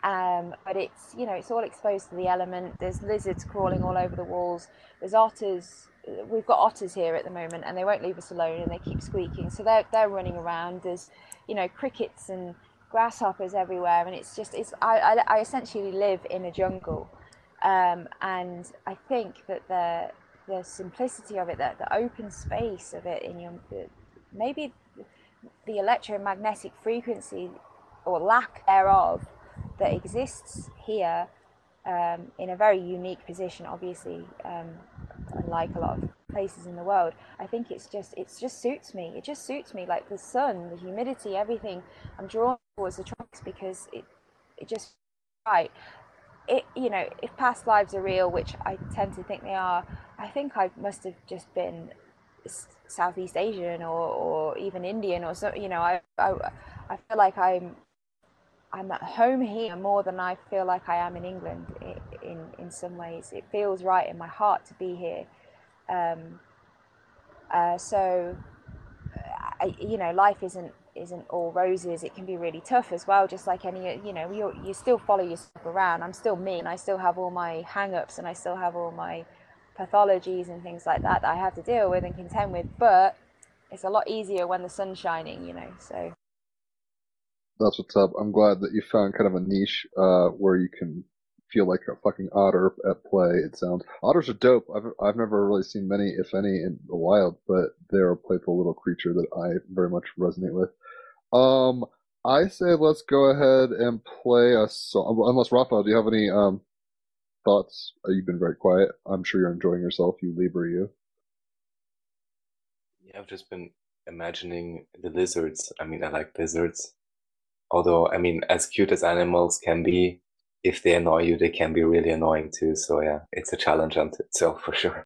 Um, but it's, you know, it's all exposed to the element. There's lizards crawling all over the walls. There's otters. We've got otters here at the moment and they won't leave us alone and they keep squeaking. So they're, they're running around. There's, you know, crickets and, grasshoppers everywhere, and it's just it's I, I, I essentially live in a jungle, um, and I think that the the simplicity of it, the, the open space of it in your maybe the electromagnetic frequency or lack thereof that exists here um, in a very unique position, obviously, um, unlike a lot of places in the world. I think it's just it just suits me. It just suits me. Like the sun, the humidity, everything. I'm drawn towards the tropics because it it just right. It you know if past lives are real, which I tend to think they are, I think I must have just been Southeast Asian or, or even Indian or so. You know I, I I feel like I'm I'm at home here more than I feel like I am in England in, in, some ways. It feels right in my heart to be here. Um, uh, so, I, you know, life isn't isn't all roses. It can be really tough as well. Just like any, you know, you you still follow yourself around. I'm still me, and I still have all my hang-ups, and I still have all my pathologies and things like that that I have to deal with and contend with. But it's a lot easier when the sun's shining, you know. So that's what's up. I'm glad that you found kind of a niche uh, where you can feel like a fucking otter at play. It sounds otters are dope. I've I've never really seen many, if any, in the wild, but they're a playful little creature that I very much resonate with. Um, I say let's go ahead and play a song. Unless Raphael, do you have any um thoughts? Uh, you've been very quiet. I'm sure you're enjoying yourself. You Libra, you. Yeah, I've just been imagining the lizards. I mean, I like lizards. Although, I mean, as cute as animals can be, if they annoy you, they can be really annoying too. So yeah, it's a challenge unto itself for sure.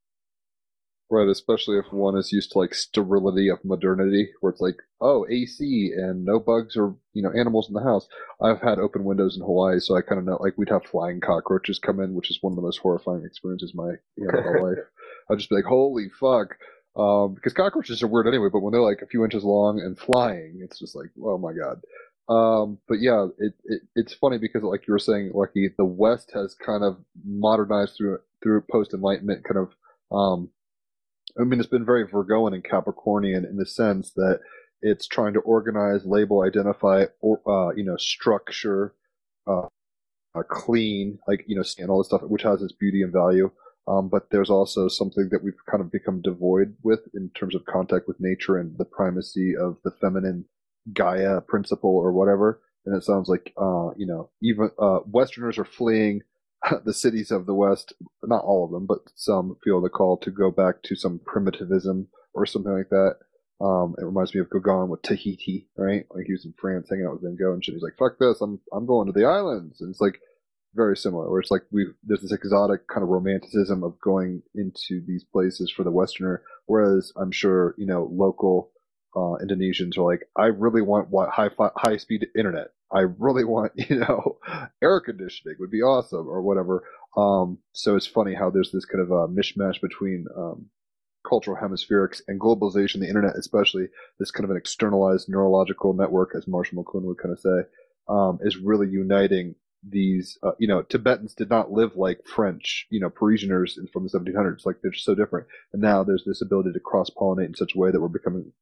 Right, especially if one is used to like sterility of modernity, where it's like, oh, AC and no bugs or you know animals in the house. I've had open windows in Hawaii, so I kind of know like we'd have flying cockroaches come in, which is one of the most horrifying experiences my you know, my *laughs* life. I'd just be like, holy fuck, um, because cockroaches are weird anyway. But when they're like a few inches long and flying, it's just like, oh my god. Um, but yeah, it, it, it's funny because like you were saying, Lucky, the West has kind of modernized through through post Enlightenment, kind of. Um, I mean, it's been very Virgoan and Capricornian in the sense that it's trying to organize, label, identify, or uh, you know, structure, uh, uh, clean, like you know, and all this stuff, which has its beauty and value. Um, but there's also something that we've kind of become devoid with in terms of contact with nature and the primacy of the feminine Gaia principle or whatever. And it sounds like, uh, you know, even, uh, Westerners are fleeing *laughs* the cities of the West. Not all of them, but some feel the call to go back to some primitivism or something like that. Um, it reminds me of Gauguin with Tahiti, right? Like he was in France hanging out with Van Gogh and shit. He's like, "Fuck this, I'm I'm going to the islands." And it's like very similar, where it's like we there's this exotic kind of romanticism of going into these places for the Westerner, whereas I'm sure you know local uh, Indonesians are like, I really want what high fi- high speed internet. I really want *laughs* you know air conditioning would be awesome or whatever. Um, so it's funny how there's this kind of a mishmash between um, cultural hemispherics and globalization, the internet especially, this kind of an externalized neurological network, as Marshall McLuhan would kind of say, um, is really uniting these, uh, you know, Tibetans did not live like French, you know, Parisianers from the 1700s. Like they're just so different. And now there's this ability to cross pollinate in such a way that we're becoming,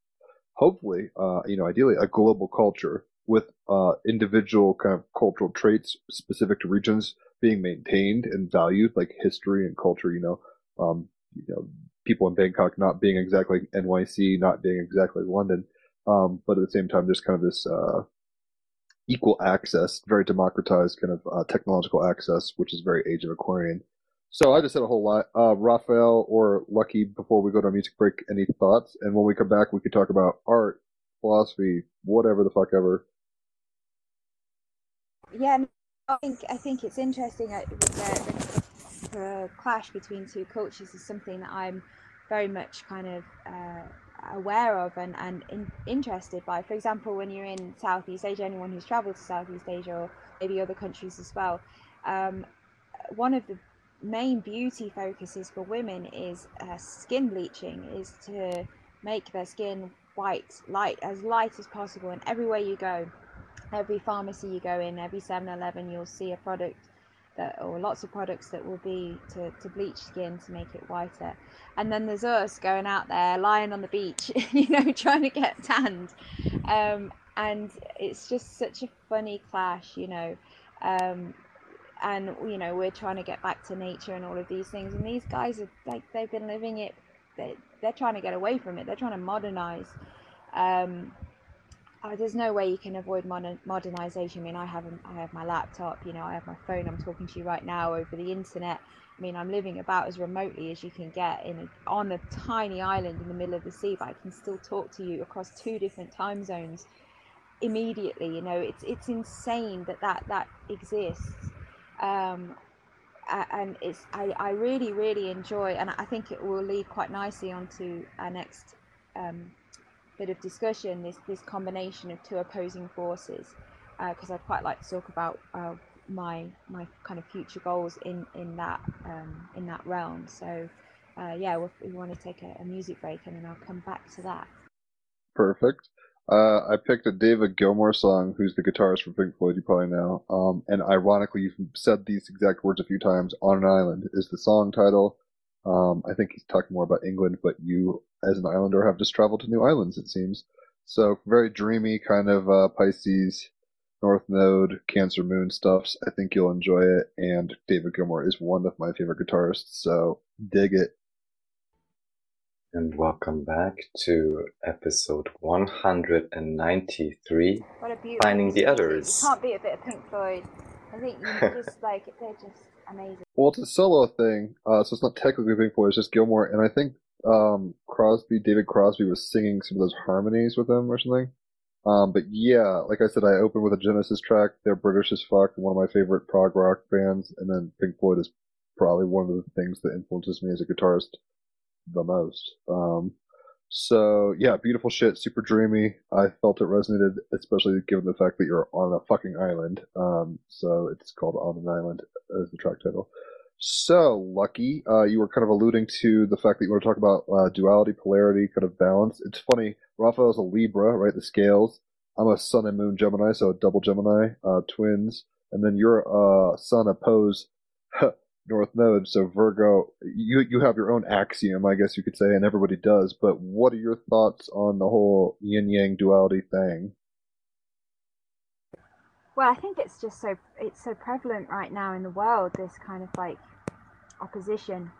hopefully, uh, you know, ideally a global culture with uh, individual kind of cultural traits specific to regions being maintained and valued, like history and culture. You know, um, you know, people in Bangkok not being exactly NYC, not being exactly London, um, but at the same time, there's kind of this uh, equal access, very democratized kind of uh, technological access, which is very Age of Aquarian. So I just said a whole lot. Uh, Raphael or Lucky, before we go to our music break, any thoughts? And when we come back, we could talk about art, philosophy, whatever the fuck ever. Yeah, no, I think I think it's interesting. uh, The, the, the clash between two cultures is something that I'm very much kind of uh, aware of and, and in, interested by. For example, when you're in Southeast Asia, anyone who's travelled to Southeast Asia or maybe other countries as well, um, one of the main beauty focuses for women is uh, skin bleaching, is to make their skin white, light, as light as possible. And everywhere you go, every pharmacy you go in, every 7-Eleven, you'll see a product that, or lots of products that will be to, to bleach skin to make it whiter. And then there's us going out there, lying on the beach, *laughs* you know, trying to get tanned. Um, and it's just such a funny clash, you know. Um, and you know we're trying to get back to nature and all of these things. And these guys are like they've been living it they, they're trying to get away from it. They're trying to modernize. Um, oh, there's no way you can avoid modern, modernization. I mean i have i have my laptop you know i have my phone. I'm talking to you right now over the internet. I mean i'm living about as remotely as you can get in a, on a tiny island in the middle of the sea but i can still talk to you across two different time zones immediately. You know it's it's insane that that that exists um, and it's I, I really really enjoy and I think it will lead quite nicely onto our next um, bit of discussion this this combination of two opposing forces. Because uh, I'd quite like to talk about uh, my my kind of future goals in in that um, in that realm. So uh, yeah we we want to take a, a music break and then I'll come back to that. Perfect. Uh, I picked a David Gilmour song, who's the guitarist for Pink Floyd, you probably know. Um, and ironically, you've said these exact words a few times. On an Island is the song title. Um, I think he's talking more about England, but you, as an islander, have just traveled to new islands, it seems. So very dreamy, kind of uh, Pisces, North Node, Cancer Moon stuffs. I think you'll enjoy it. And David Gilmour is one of my favorite guitarists, so dig it. And welcome back to episode 193. what a beautiful Finding the others. you can't beat a bit of Pink Floyd I think you *laughs* just like they're just amazing Well, it's a solo thing, uh, so it's not technically Pink Floyd, it's just Gilmour, and I think um, Crosby, David Crosby, was singing some of those harmonies with him or something. Um, but yeah, like I said, I opened with a Genesis track. They're British as fuck, one of my favorite prog rock bands, and then Pink Floyd is probably one of the things that influences me as a guitarist the most. Um, so yeah, beautiful shit, super dreamy. I felt it resonated, especially given the fact that you're on a fucking island. Um, so it's called On an Island as the track title. So lucky, uh, you were kind of alluding to the fact that you want to talk about uh, duality, polarity, kind of balance. It's funny. Raphael's a Libra, right? The scales. I'm a Sun and Moon Gemini, so a double Gemini, uh, twins, and then you're uh, Sun oppose *laughs* North Node, so Virgo. You you have your own axiom, I guess you could say, and everybody does. But what are your thoughts on the whole yin yang duality thing? Well, I think it's just so it's so prevalent right now in the world. This kind of like opposition,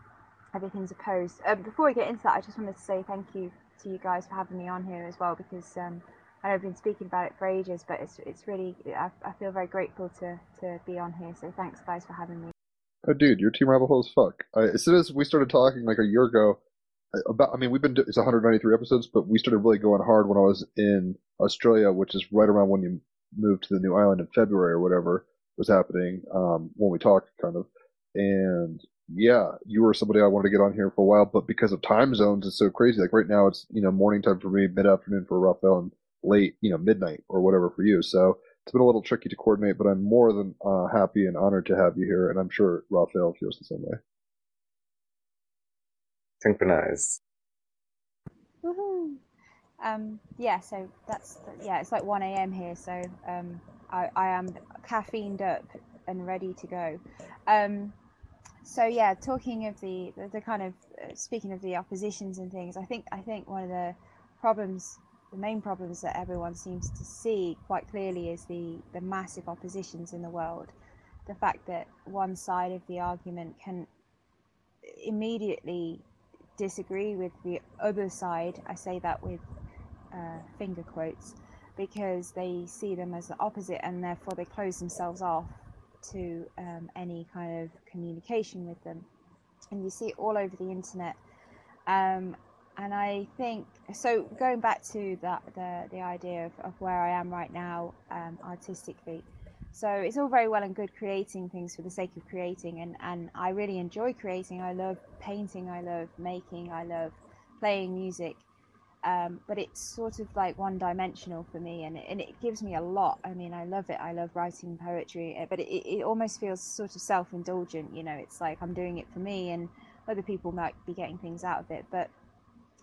everything's opposed. Um, before we get into that, I just wanted to say thank you to you guys for having me on here as well because um, I know I've been speaking about it for ages, but it's it's really I, I feel very grateful to to be on here. So thanks guys for having me. Oh, dude, you're Team Rabbit Hole as fuck. I, as soon as we started talking like a year ago, about. I mean, we've been it's 193 episodes, but we started really going hard when I was in Australia, which is right around when you moved to the new island in February or whatever was happening. Um, when we talked, kind of, and yeah, you were somebody I wanted to get on here for a while, but because of time zones, it's so crazy. Like right now, it's you know morning time for me, mid afternoon for Raphael, and late you know midnight or whatever for you. So it's been a little tricky to coordinate, but I'm more than uh, happy and honored to have you here, and I'm sure Raphael feels the same way. Synchronized. Woohoo! Um, yeah, so that's yeah, it's like 1 a.m. here, so um, I, I am caffeined up and ready to go. Um, so yeah, talking of the, the, the kind of uh, speaking of the oppositions and things, I think I think one of the problems, the main problems that everyone seems to see quite clearly is the the massive oppositions in the world. The fact that one side of the argument can immediately disagree with the other side. I say that with uh, finger quotes because they see them as the opposite and therefore they close themselves off to um, any kind of communication with them. And you see it all over the internet. Um, and I think so. Going back to that, the the idea of, of where I am right now um, artistically, so it's all very well and good creating things for the sake of creating, and and I really enjoy creating. I love painting. I love making. I love playing music um, but it's sort of like one dimensional for me and it, and it gives me a lot i mean i love it i love writing poetry eh, but it, it almost feels sort of self-indulgent you know it's like i'm doing it for me and other people might be getting things out of it but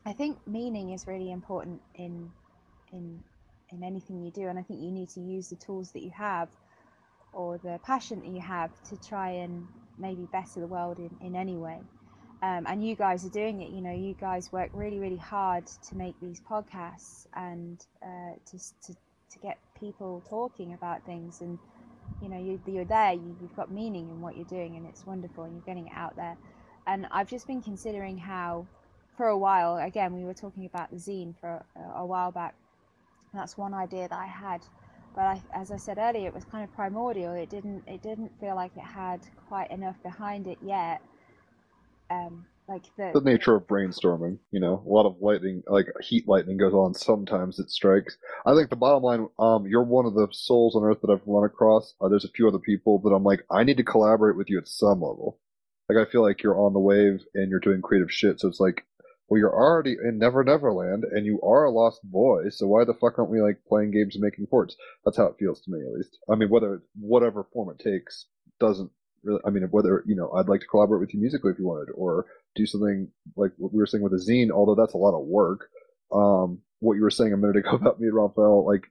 i think meaning is really important in in in anything you do and i think you need to use the tools that you have or the passion that you have to try and maybe better the world in, in any way um, and you guys are doing it. You know, you guys work really, really hard to make these podcasts and uh, to, to to get people talking about things. And you know, you, you're there. You, you've got meaning in what you're doing, and it's wonderful. And you're getting it out there. And I've just been considering how, for a while, again, we were talking about the zine for a, a while back. That's one idea that I had but I, as I said earlier, it was kind of primordial. It didn't it didn't feel like it had quite enough behind it yet um, like the, the nature of brainstorming. You know, a lot of lightning, like heat lightning, goes on. Sometimes it strikes. I think the bottom line, um, you're one of the souls on earth that I've run across. Uh, there's a few other people that I'm like, I need to collaborate with you at some level. Like I feel like you're on the wave and you're doing creative shit. So it's like, well, you're already in Never Never Land and you are a lost boy. So why the fuck aren't we like playing games and making ports? That's how it feels to me, at least. I mean, whether whatever form it takes doesn't really, I mean, whether, you know, I'd like to collaborate with you musically if you wanted, or do something like what we were saying with the zine, although that's a lot of work. Um, what you were saying a minute ago *laughs* about me and Raphael, like,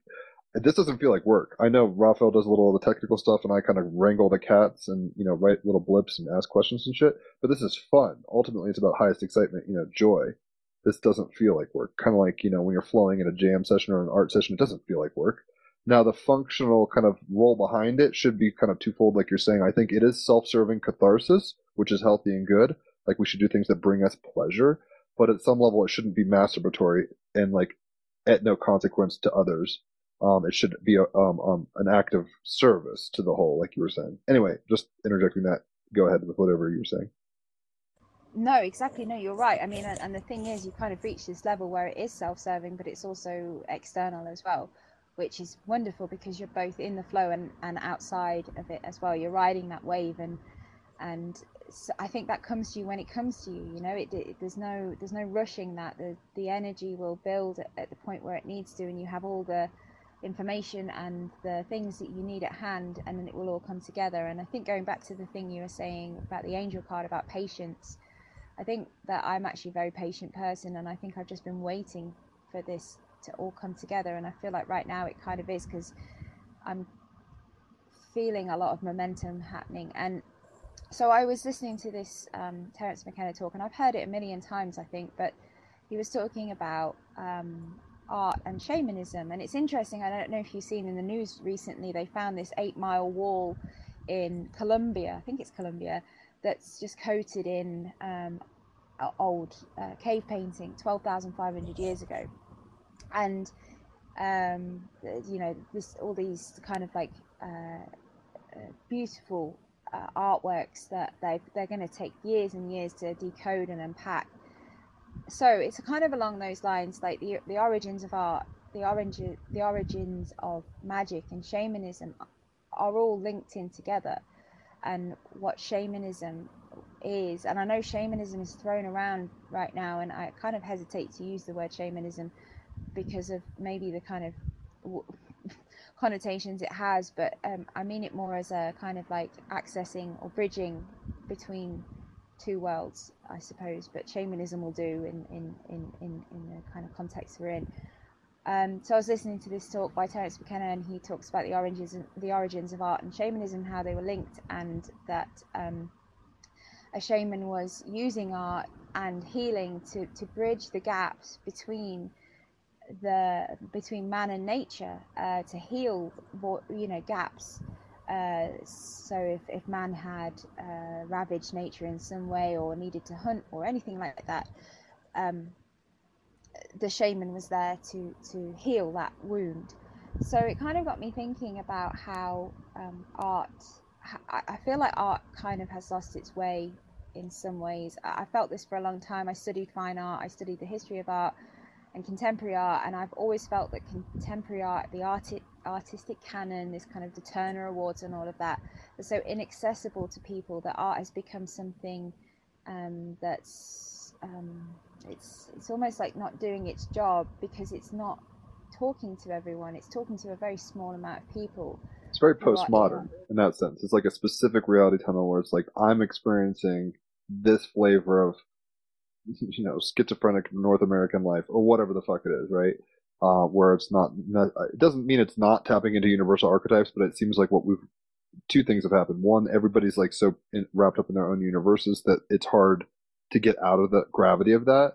this doesn't feel like work. I know Raphael does a little of the technical stuff and I kind of wrangle the cats and, you know, write little blips and ask questions and shit, but this is fun. Ultimately, it's about highest excitement, you know, joy. This doesn't feel like work. Kind of like, you know, when you're flowing in a jam session or an art session, it doesn't feel like work. Now, the functional kind of role behind it should be kind of twofold, like you're saying. I think it is self serving catharsis, which is healthy and good. Like we should do things that bring us pleasure, but at some level, it shouldn't be masturbatory and like at no consequence to others. Um, it should be a, um, um, an act of service to the whole, like you were saying. Anyway, just interjecting that. Go ahead with whatever you're saying. No, exactly. No, you're right. I mean, and, the thing is, you kind of reach this level where it is self-serving, but it's also external as well which is wonderful because you're both in the flow and, and outside of it as well. You're riding that wave and and so I think that comes to you when it comes to you. You know, it, it, there's no there's no rushing that. The the energy will build at, at the point where it needs to, and you have all the information and the things that you need at hand, and then it will all come together. And I think going back to the thing you were saying about the angel card about patience, I think that I'm actually a very patient person, and I think I've just been waiting for this to all come together. And I feel like right now it kind of is because I'm feeling a lot of momentum happening. And so I was listening to this um, Terence McKenna talk, and I've heard it a million times, I think, but he was talking about um, art and shamanism. And it's interesting, I don't know if you've seen in the news recently, they found this eight mile wall in Colombia, I think it's Colombia, that's just coated in um, old uh, cave painting 12,500 years ago and um, you know this all these kind of like uh, uh, beautiful uh, artworks that they they're going to take years and years to decode and unpack so it's kind of along those lines, like the the origins of art, the origin the origins of magic and shamanism are all linked in together, and what shamanism is, and I know shamanism is thrown around right now, and I kind of hesitate to use the word shamanism because of maybe the kind of w- *laughs* connotations it has, but um, I mean it more as a kind of like accessing or bridging between two worlds, I suppose. But shamanism will do in in in in, in the kind of context we're in. Um, so I was listening to this talk by Terence McKenna, and he talks about the origins the origins of art and shamanism, how they were linked, and that um, a shaman was using art and healing to, to bridge the gaps between the between man and nature uh, to heal you know gaps uh, so if, if man had uh, ravaged nature in some way or needed to hunt or anything like that um, the shaman was there to to heal that wound so it kind of got me thinking about how um, art I feel like art kind of has lost its way in some ways. I felt this for a long time. I studied fine art, I studied the history of art and contemporary art, and I've always felt that contemporary art, the arti- artistic canon, this kind of the Turner Awards and all of that, are so inaccessible to people that art has become something um, that's um, it's it's almost like not doing its job because it's not talking to everyone. It's talking to a very small amount of people. It's very postmodern in that sense. It's like a specific reality tunnel where it's like I'm experiencing this flavor of *laughs* you know schizophrenic North American life or whatever the fuck it is, right? Uh, where it's not, it doesn't mean it's not tapping into universal archetypes, but it seems like what we've two things have happened. One, everybody's like so in, wrapped up in their own universes that it's hard to get out of the gravity of that.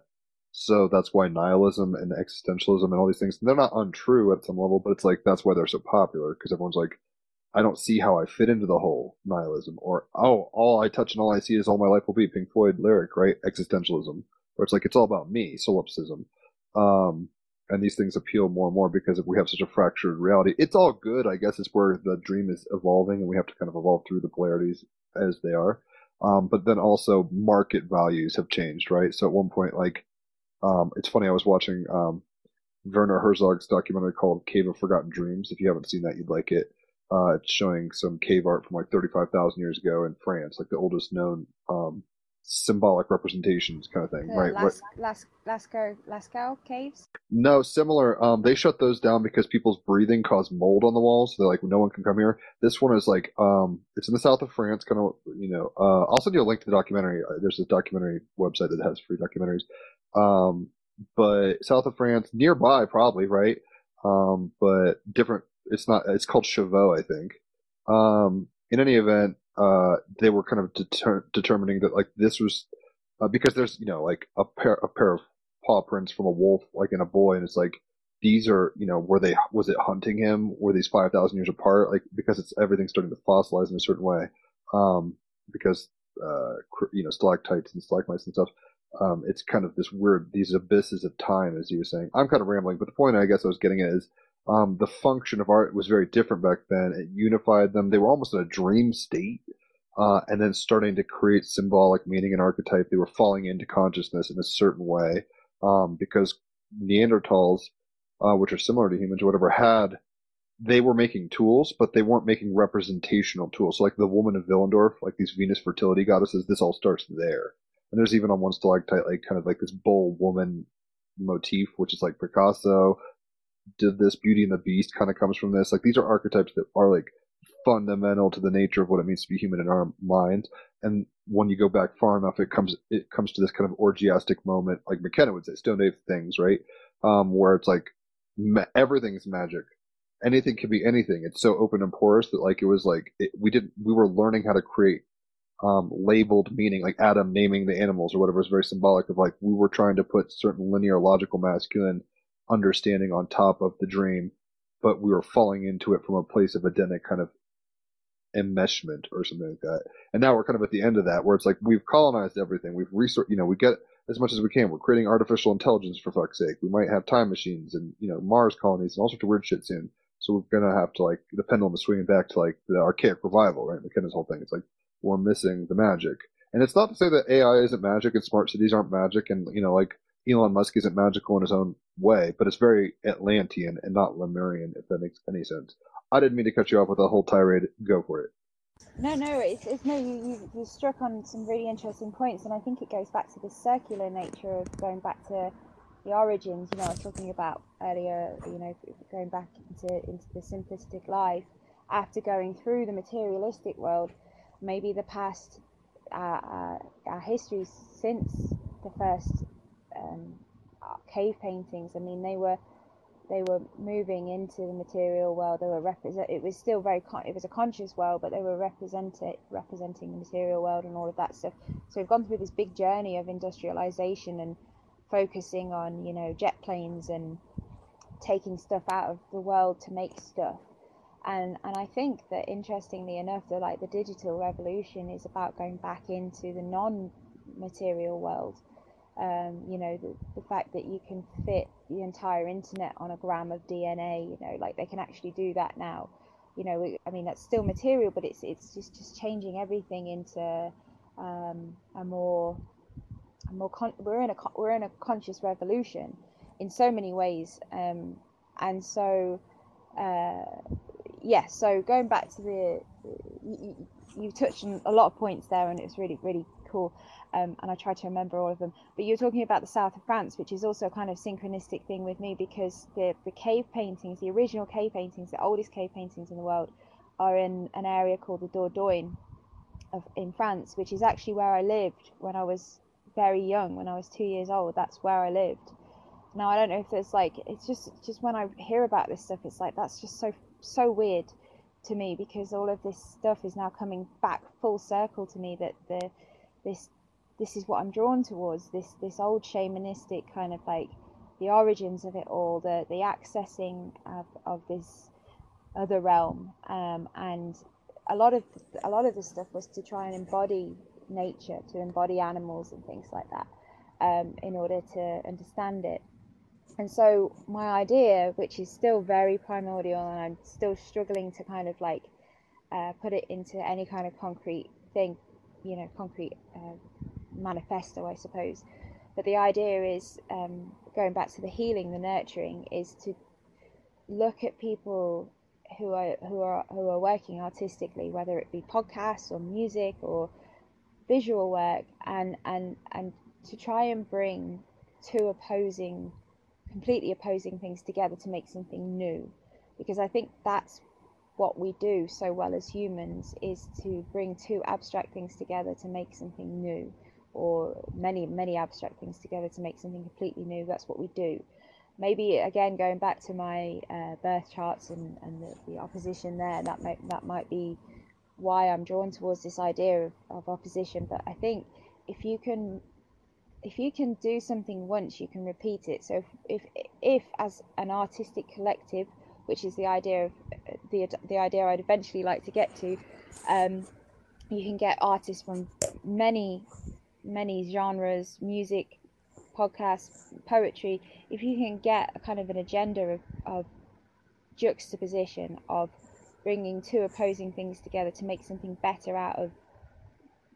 So that's why nihilism and existentialism and all these things, they're not untrue at some level, but it's like that's why they're so popular because everyone's like, I don't see how I fit into the whole nihilism. Or, oh, all I touch and all I see is all my life will be Pink Floyd lyric, right? Existentialism. Where it's like, it's all about me, solipsism. Um, and these things appeal more and more because if we have such a fractured reality. It's all good, I guess. It's where the dream is evolving and we have to kind of evolve through the polarities as they are. Um, but then also market values have changed, right? So at one point, like, um, it's funny, I was watching, um, Werner Herzog's documentary called Cave of Forgotten Dreams. If you haven't seen that, you'd like it. Uh, it's showing some cave art from like 35,000 years ago in France, like the oldest known um, symbolic representations kind of thing, the right? Las, Las, Lascaux, Lascaux caves? No, similar. Um, they shut those down because people's breathing caused mold on the walls. So they're like, no one can come here. This one is like, um, it's in the south of France, kind of, you know. Uh, I'll send you a link to the documentary. Uh, there's a documentary website that has free documentaries. Um, but south of France, nearby probably, right? Um, but different it's not. It's called Chauveau, I think. Um, in any event, uh, they were kind of deter- determining that like this was uh, because there's you know like a pair a pair of paw prints from a wolf like in a boy, and it's like these are you know were they was it hunting him? Were these five thousand years apart? Like because it's everything's starting to fossilize in a certain way. Um, because uh, you know stalactites and stalagmites and stuff. Um, it's kind of this weird these abysses of time, as you were saying. I'm kind of rambling, but the point I guess I was getting at is um, the function of art was very different back then. It unified them. They were almost in a dream state. Uh, and then starting to create symbolic meaning and archetype. They were falling into consciousness in a certain way. Um, because Neanderthals, uh, which are similar to humans or whatever, had, they were making tools, but they weren't making representational tools. So like the woman of Willendorf, like these Venus fertility goddesses, this all starts there. And there's even on one stalactite, like kind of like this bull woman motif, which is like Picasso did this Beauty and the Beast kind of comes from this. Like these are archetypes that are like fundamental to the nature of what it means to be human in our minds. And when you go back far enough, it comes it comes to this kind of orgiastic moment, like McKenna would say, Stone Age things, right? Um, where it's like ma- everything's magic. Anything can be anything. It's so open and porous that like it was like it, we didn't we were learning how to create um, labeled meaning, like Adam naming the animals or whatever is very symbolic of like we were trying to put certain linear logical masculine understanding on top of the dream, but we were falling into it from a place of Edenic kind of enmeshment or something like that. And now we're kind of at the end of that where it's like we've colonized everything. We've researched, you know, we get as much as we can. We're creating artificial intelligence for fuck's sake. We might have time machines and, you know, Mars colonies and all sorts of weird shit soon. So we're to have to like, the pendulum is swinging back to like the archaic revival, right? McKenna's whole thing. It's like, we're missing the magic. And it's not to say that AI isn't magic and smart cities aren't magic and, you know, like Elon Musk isn't magical in his own way, but it's very Atlantean and not Lemurian, if that makes any sense. I didn't mean to cut you off with a whole tirade. Go for it. No, no, it's, it's no. You, you you struck on some really interesting points, and I think it goes back to the circular nature of going back to the origins. You know, I was talking about earlier. You know, going back into into the simplistic life after going through the materialistic world. Maybe the past, uh, uh, our history since the first um, cave paintings. I mean, they were they were moving into the material world. They were represent. It was still very. Con- it was a conscious world, but they were represented representing the material world and all of that stuff. So we've gone through this big journey of industrialization and focusing on you know jet planes and taking stuff out of the world to make stuff. And and I think that interestingly enough, the like the digital revolution is about going back into the non-material world um, you know the, the fact that you can fit the entire internet on a gram of DNA you know like they can actually do that now. You know I mean that's still material but it's it's just just changing everything into um, a more a more con- we're in a we're in a conscious revolution in so many ways. Um, and so uh, yeah so going back to the you, you touched on a lot of points there and it's really really um, and I try to remember all of them. But you're talking about the south of France, which is also a kind of synchronistic thing with me because the, the cave paintings, the original cave paintings, the oldest cave paintings in the world, are in an area called the Dordogne of, in France, which is actually where I lived when I was very young, when I was two years old. That's where I lived. Now I don't know if there's like it's just just when I hear about this stuff, it's like that's just so so weird to me because all of this stuff is now coming back full circle to me that the this this is what I'm drawn towards this this old shamanistic kind of like the origins of it all the the accessing of, of this other realm um, and a lot of a lot of the stuff was to try and embody nature to embody animals and things like that um, in order to understand it. And so my idea which is still very primordial and I'm still struggling to kind of like uh, put it into any kind of concrete thing you know concrete uh, manifesto, I suppose. But the idea is um, going back to the healing, the nurturing, is to look at people who are who are who are working artistically, whether it be podcasts or music or visual work, and and and to try and bring two opposing, completely opposing things together to make something new, because I think that's what we do so well as humans is to bring two abstract things together to make something new or many many abstract things together to make something completely new. That's what we do. Maybe again going back to my uh, birth charts and, and the, the, opposition there that might that might be why I'm drawn towards this idea of, of opposition. But I think if you can if you can do something once you can repeat it. So if if, if as an artistic collective which is the idea of the the idea I'd eventually like to get to. Um, you can get artists from many many genres, music, podcasts, poetry, if you can get a kind of an agenda of, of juxtaposition of bringing two opposing things together to make something better out of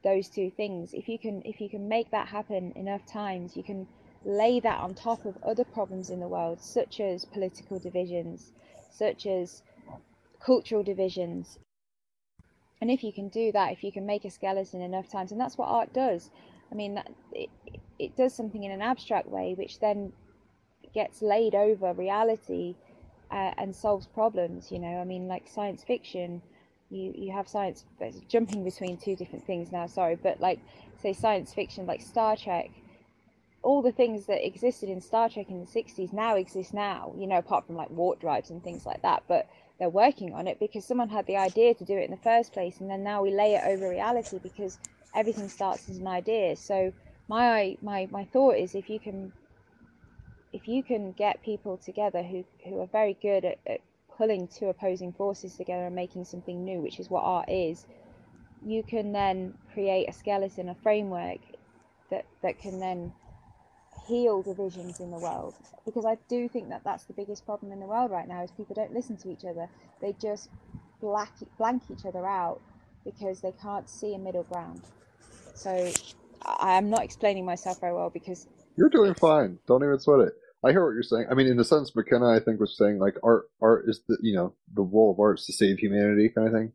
those two things if you can if you can make that happen enough times you can lay that on top of other problems in the world such as political divisions such as cultural divisions and if you can do that if you can make a skeleton enough times and that's what art does I mean, that, it, it does something in an abstract way, which then gets laid over reality uh, and solves problems. You know, I mean, like science fiction, you you have science jumping between two different things now. Sorry, but like say science fiction, like Star Trek. All the things that existed in Star Trek in the 60s now exist now, you know, apart from like warp drives and things like that. But they're working on it because someone had the idea to do it in the first place, and then now we lay it over reality because everything starts as an idea. So my my my thought is if you can if you can get people together who who are very good at, at pulling two opposing forces together and making something new, which is what art is, you can then create a skeleton, a framework that that can then heal divisions in the world because I do think that that's the biggest problem in the world right now is people don't listen to each other they just blank, blank each other out because they can't see a middle ground so I am not explaining myself very well because You're doing fine. Don't even sweat it. I hear what you're saying. I mean, in a sense, McKenna, I think, was saying like art, art is the you know the role of art is to save humanity, kind of thing.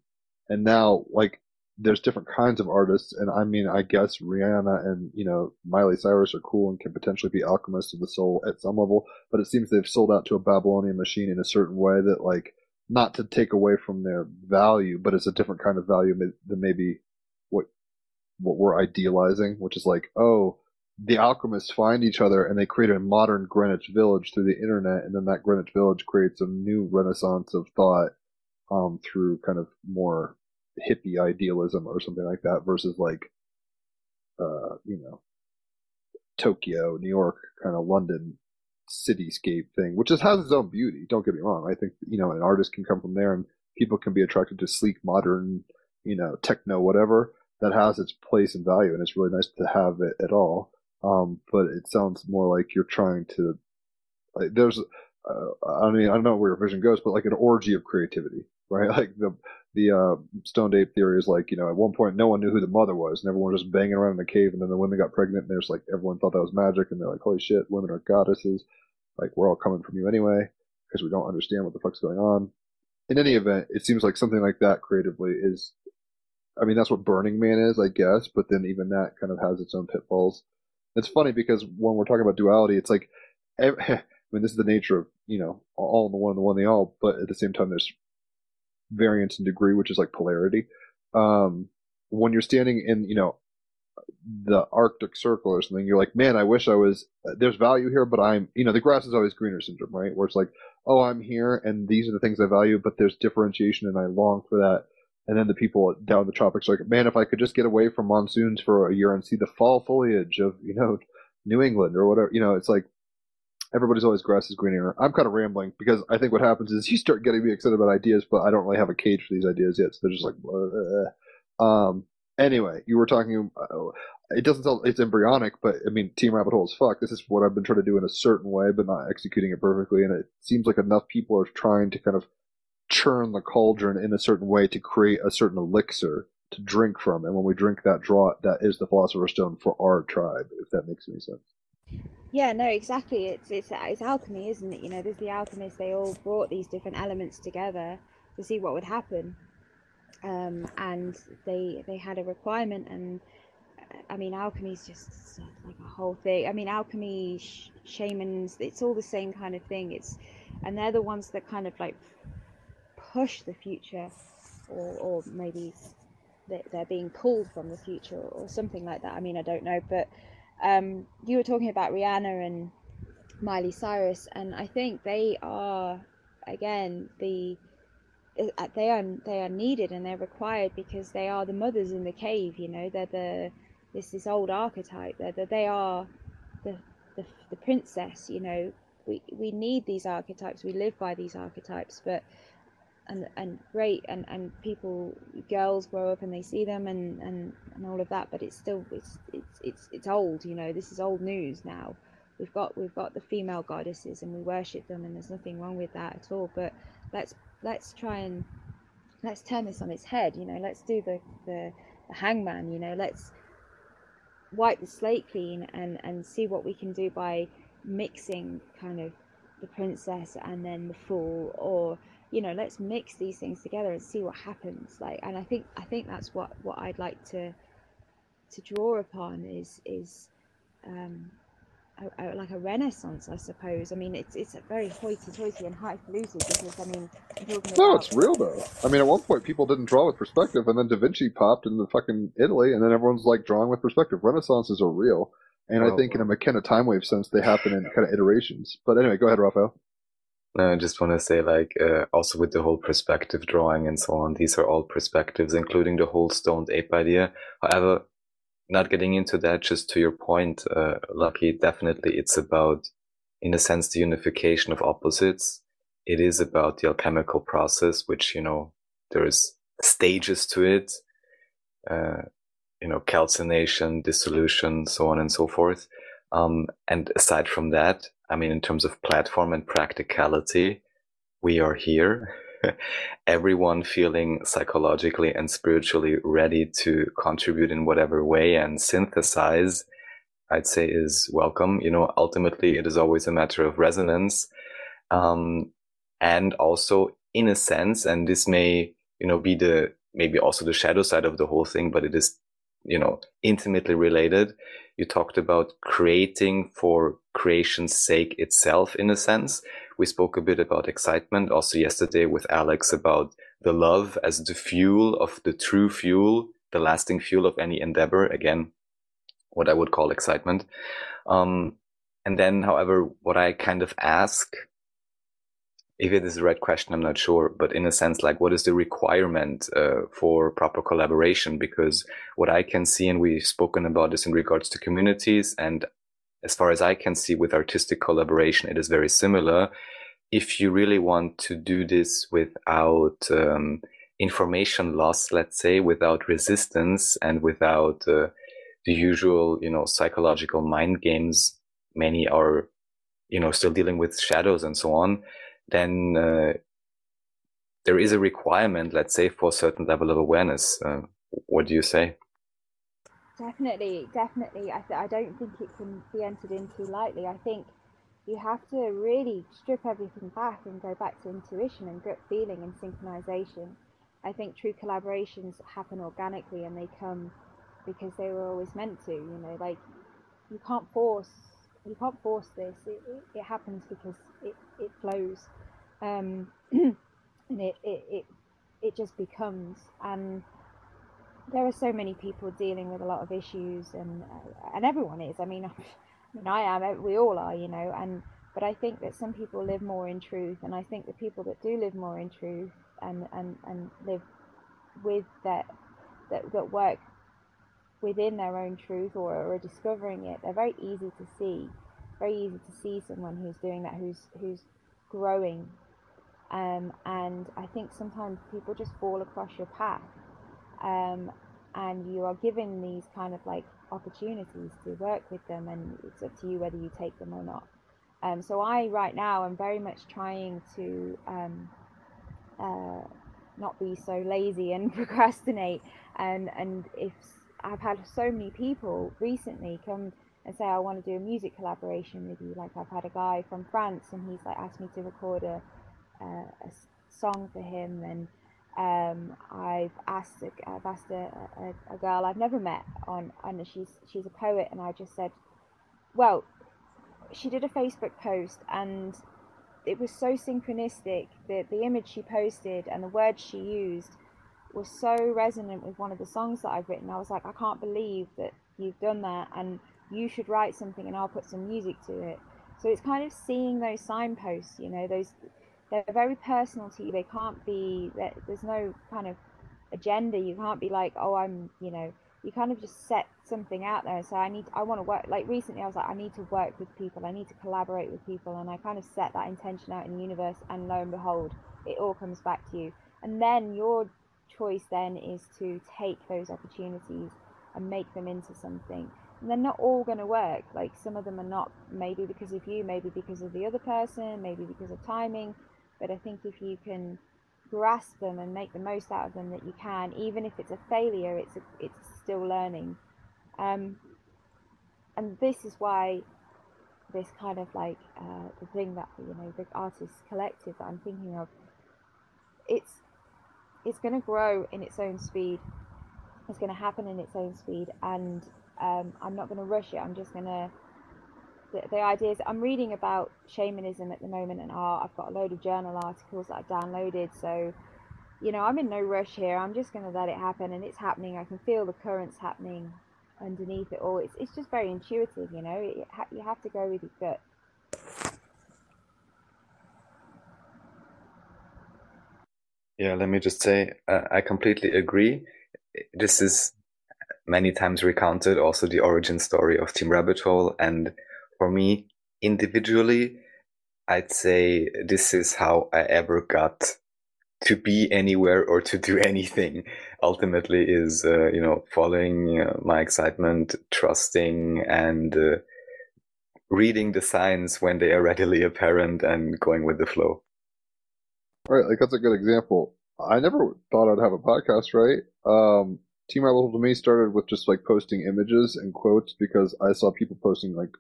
And now, like, there's different kinds of artists, and I mean, I guess Rihanna and you know Miley Cyrus are cool and can potentially be alchemists of the soul at some level. But it seems they've sold out to a Babylonian machine in a certain way that, like, not to take away from their value, but it's a different kind of value than maybe what what we're idealizing, which is like, oh, the alchemists find each other and they create a modern Greenwich Village through the internet, and then that Greenwich Village creates a new renaissance of thought um, through kind of more hippie idealism or something like that, versus like, uh, you know, Tokyo, New York, kind of London cityscape thing, which just has its own beauty. Don't get me wrong. I think you know an artist can come from there, and people can be attracted to sleek, modern, you know, techno, whatever. That has its place and value, and it's really nice to have it at all. Um, but it sounds more like you're trying to, like, there's, uh, I mean, I don't know where your vision goes, but like an orgy of creativity, *laughs* right? Like the, the, uh, stoned ape theory is like, you know, at one point no one knew who the mother was and everyone was just banging around in the cave and then the women got pregnant and there's like, everyone thought that was magic and they're like, holy shit, women are goddesses. Like we're all coming from you anyway because we don't understand what the fuck's going on. In any event, it seems like something like that creatively is, I mean, that's what Burning Man is, I guess, but then even that kind of has its own pitfalls. It's funny because when we're talking about duality, it's like, *laughs* I mean, this is the nature of, you know, all in the one, the one, the all, but at the same time, there's variance in degree, which is like polarity. Um, when you're standing in, you know, the Arctic Circle or something, you're like, man, I wish I was, there's value here, but I'm, you know, the grass is always greener syndrome, right? Where it's like, oh, I'm here and these are the things I value, but there's differentiation and I long for that. And then the people down the tropics are like, man, if I could just get away from monsoons for a year and see the fall foliage of, you know, New England or whatever, you know, it's like everybody's always grass is greener. I'm kind of rambling because I think what happens is you start getting me excited about ideas, but I don't really have a cage for these ideas yet. So they're just like, um, anyway, you were talking, uh, it doesn't sound, it's embryonic, but I mean, Team Rabbit Hole is fuck. This is what I've been trying to do in a certain way, but not executing it perfectly. And it seems like enough people are trying to kind of churn the cauldron in a certain way to create a certain elixir to drink from. And when we drink that draught, that is the Philosopher's Stone for our tribe, if that makes any sense. Yeah, no, exactly. It's it's it's alchemy, isn't it? You know, there's the alchemists. They all brought these different elements together to see what would happen, um, and they they had a requirement. And I mean, alchemy is just like a whole thing. I mean, alchemy, sh- shamans, it's all the same kind of thing. It's and they're the ones that kind of like push the future, or or maybe they're being pulled from the future or something like that. I mean, I don't know, but um, you were talking about Rihanna and Miley Cyrus, and I think they are again the uh, they are they are needed and they're required because they are the mothers in the cave. You know, they're the this this old archetype. They're, they they are the, the the princess. You know, we we need these archetypes. We live by these archetypes, but and and great and and people girls grow up and they see them and and and all of that but it's still it's it's it's it's old you know this is old news now. We've got we've got the female goddesses and we worship them and there's nothing wrong with that at all but let's let's try and let's turn this on its head you know let's do the the, the hangman you know let's wipe the slate clean and and see what we can do by mixing kind of the princess and then the fool or you know let's mix these things together and see what happens. Like and i think i think that's what what i'd like to to draw upon is is um a, a, like a renaissance i suppose. I mean it's it's a very hoity-toity and highfalutin because i mean no about... it's real though. I mean at one point people didn't draw with perspective and then da vinci popped in the fucking italy and then everyone's like drawing with perspective. Renaissances are real and oh, I think in a McKenna time wave sense, they happen in kind of iterations. But anyway, go ahead, Raphael. No, I just want to say, like, uh, also with the whole perspective drawing and so on, these are all perspectives, including the whole stoned ape idea. However, not getting into that, just to your point, uh, Lucky, definitely it's about, in a sense, the unification of opposites. It is about the alchemical process, which, you know, there's stages to it, uh, you know, calcination, dissolution, so on and so forth. Um, and aside from that, I mean, in terms of platform and practicality, we are here. *laughs* everyone feeling psychologically and spiritually ready to contribute in whatever way and synthesize, I'd say is welcome. You know, ultimately it is always a matter of resonance. Um, and also in a sense, and this may, you know, be the, maybe also the shadow side of the whole thing, but it is, you know, intimately related. You talked about creating for creation's sake itself in a sense. We spoke a bit about excitement also yesterday with Alex about the love as the fuel of the true fuel, the lasting fuel of any endeavor. Again, what I would call excitement. Um, and then, however, what I kind of ask, if it is the right question, I'm not sure, but in a sense, like what is the requirement uh, for proper collaboration? Because what I can see, and we've spoken about this in regards to communities, and as far as I can see with artistic collaboration, it is very similar. If you really want to do this without um, information loss, let's say, without resistance and without uh, the usual, you know, psychological mind games, many are, you know, still dealing with shadows and so on, then uh, there is a requirement, let's say, for a certain level of awareness. Uh, what do you say? Definitely, definitely. I, th- I don't think it can be entered into lightly. I think you have to really strip everything back and go back to intuition and gut feeling and synchronization. I think true collaborations happen organically and they come because they were always meant to. You know, like you can't force you can't force this. It, it, it happens because it, it flows, um, *clears throat* and it, it it it just becomes. And there are so many people dealing with a lot of issues, and uh, and everyone is. I mean, *laughs* I mean, I am. We all are, you know. And but I think that some people live more in truth, and I think the people that do live more in truth and and and live with that that that work within their own truth or are discovering it, they're very easy to see. Very easy to see someone who's doing that, who's who's growing. Um, and I think sometimes people just fall across your path, um, and you are given these kind of like opportunities to work with them, and it's up to you whether you take them or not. Um, so I right now am very much trying to um, uh, not be so lazy and *laughs* procrastinate, and and if I've had so many people recently come and say I want to do a music collaboration with you. Like I've had a guy from France and he's like asked me to record a, a, song for him, and um, I've asked a, I've asked a, a, a, girl I've never met on and she's she's a poet, and I just said, well, she did a Facebook post and it was so synchronistic that the image she posted and the words she used was so resonant with one of the songs that I've written. I was like, I can't believe that you've done that, and you should write something, and I'll put some music to it. So it's kind of seeing those signposts, you know, those they're very personal to you. They can't be there's no kind of agenda. You can't be like, oh, I'm, you know, you kind of just set something out there say, I need, I want to work. Like recently, I was like, I need to work with people. I need to collaborate with people, and I kind of set that intention out in the universe, and lo and behold, it all comes back to you. And then you're choice then is to take those opportunities and make them into something. And they're not all going to work. Like some of them are not, maybe because of you, maybe because of the other person, maybe because of timing. But I think if you can grasp them and make the most out of them that you can, even if it's a failure, it's a, it's still learning. Um, and this is why this kind of like uh, the thing that you know the artists collective that I'm thinking of, it's it's going to grow in its own speed. It's going to happen in its own speed, and um, I'm not going to rush it. I'm just going to. The, the ideas I'm reading about shamanism at the moment and art. I've got a load of journal articles that I've downloaded, so you know I'm in no rush here. I'm just going to let it happen, and it's happening. I can feel the currents happening underneath it all. It's it's just very intuitive, you know. It, you have to go with your gut. Yeah, let me just say, uh, I completely agree. This is many times recounted, also the origin story of Team Rabbit Hole. And for me, individually, I'd say this is how I ever got to be anywhere or to do *laughs* anything. Ultimately, is uh, you know following uh, my excitement, trusting, and uh, reading the signs when they are *laughs* readily apparent, and going with the flow. Right, like that's a good example. I never thought I'd have a podcast, right? Um, Team Little to Me started with just like posting images and quotes because I saw people posting like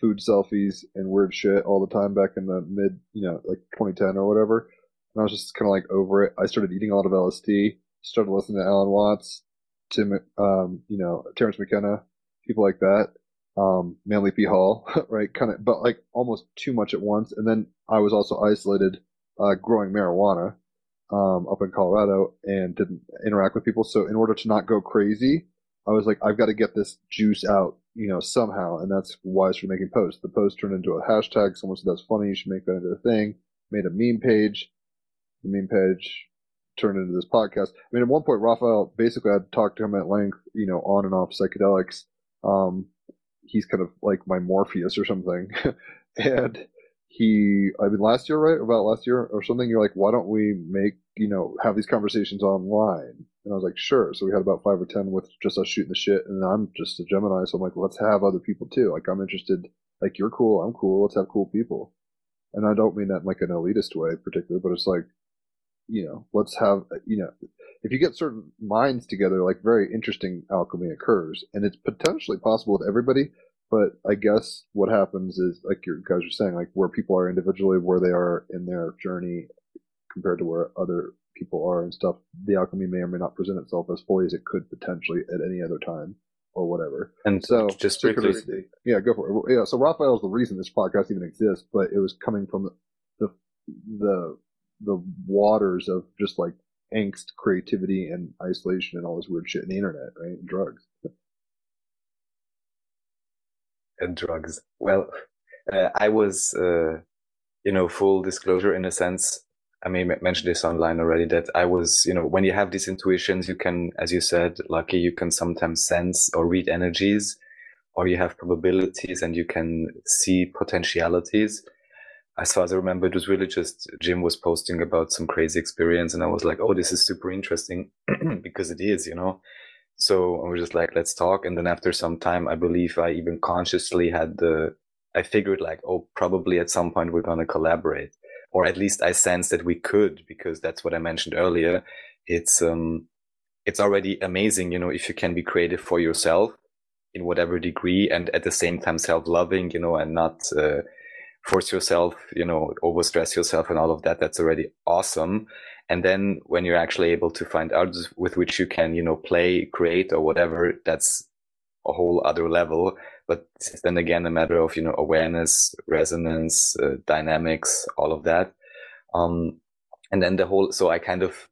food selfies and weird shit all the time back in the mid, you know, like 2010 or whatever. And I was just kind of like over it. I started eating a lot of LSD, started listening to Alan Watts, Tim, um, you know, Terence McKenna, people like that. Um, Manly P. Hall, *laughs* right? Kind of, but like almost too much at once. And then I was also isolated, uh, growing marijuana, um, up in Colorado and didn't interact with people. So in order to not go crazy, I was like, I've got to get this juice out, you know, somehow. And that's why I started making posts. The post turned into a hashtag. Someone said that's funny. You should make that into a thing. Made a meme page. The meme page turned into this podcast. I mean, at one point, Raphael, basically, I'd talked to him at length, you know, on and off psychedelics. Um, he's kind of like my Morpheus or something. *laughs* and he, I mean, last year, right? About last year or something, you're like, why don't we make, you know, have these conversations online? And I was like, sure. So we had about five or 10 with just us shooting the shit. And I'm just a Gemini. So I'm like, let's have other people too. Like, I'm interested. Like, you're cool. I'm cool. Let's have cool people. And I don't mean that in like an elitist way, particularly, but it's like, you know, let's have, you know, if you get certain minds together, like very interesting alchemy occurs. And it's potentially possible with everybody. But I guess what happens is, like you guys are saying, like where people are individually, where they are in their journey compared to where other people are and stuff, the alchemy may or may not present itself as fully as it could potentially at any other time or whatever. And So just synchronicity. Yeah, go for it. Yeah, so Raphael is the reason this podcast even exists, but it was coming from the the the waters of just like angst, creativity, and isolation, and all this weird shit in the internet, right? And drugs. And drugs. Well, uh, I was, uh, you know, full disclosure in a sense. I may mention this online already that I was, you know, when you have these intuitions, you can, as you said, lucky, you can sometimes sense or read energies, or you have probabilities and you can see potentialities. As far as I remember, it was really just Jim was posting about some crazy experience, and I was like, oh, this is super interesting *clears throat* because it is, you know. So I was just like, let's talk. And then after some time, I believe I even consciously had the, I figured like, oh, probably at some point we're going to collaborate. Or at least I sense that we could, because that's what I mentioned earlier. It's, um, it's already amazing, you know, if you can be creative for yourself in whatever degree and at the same time self-loving, you know, and not, uh, force yourself, you know, overstress yourself and all of that. That's already awesome. And then when you're actually able to find others with which you can, you know, play, create or whatever, that's a whole other level. But then again, a matter of, you know, awareness, resonance, uh, dynamics, all of that. Um, and then the whole, so I kind of,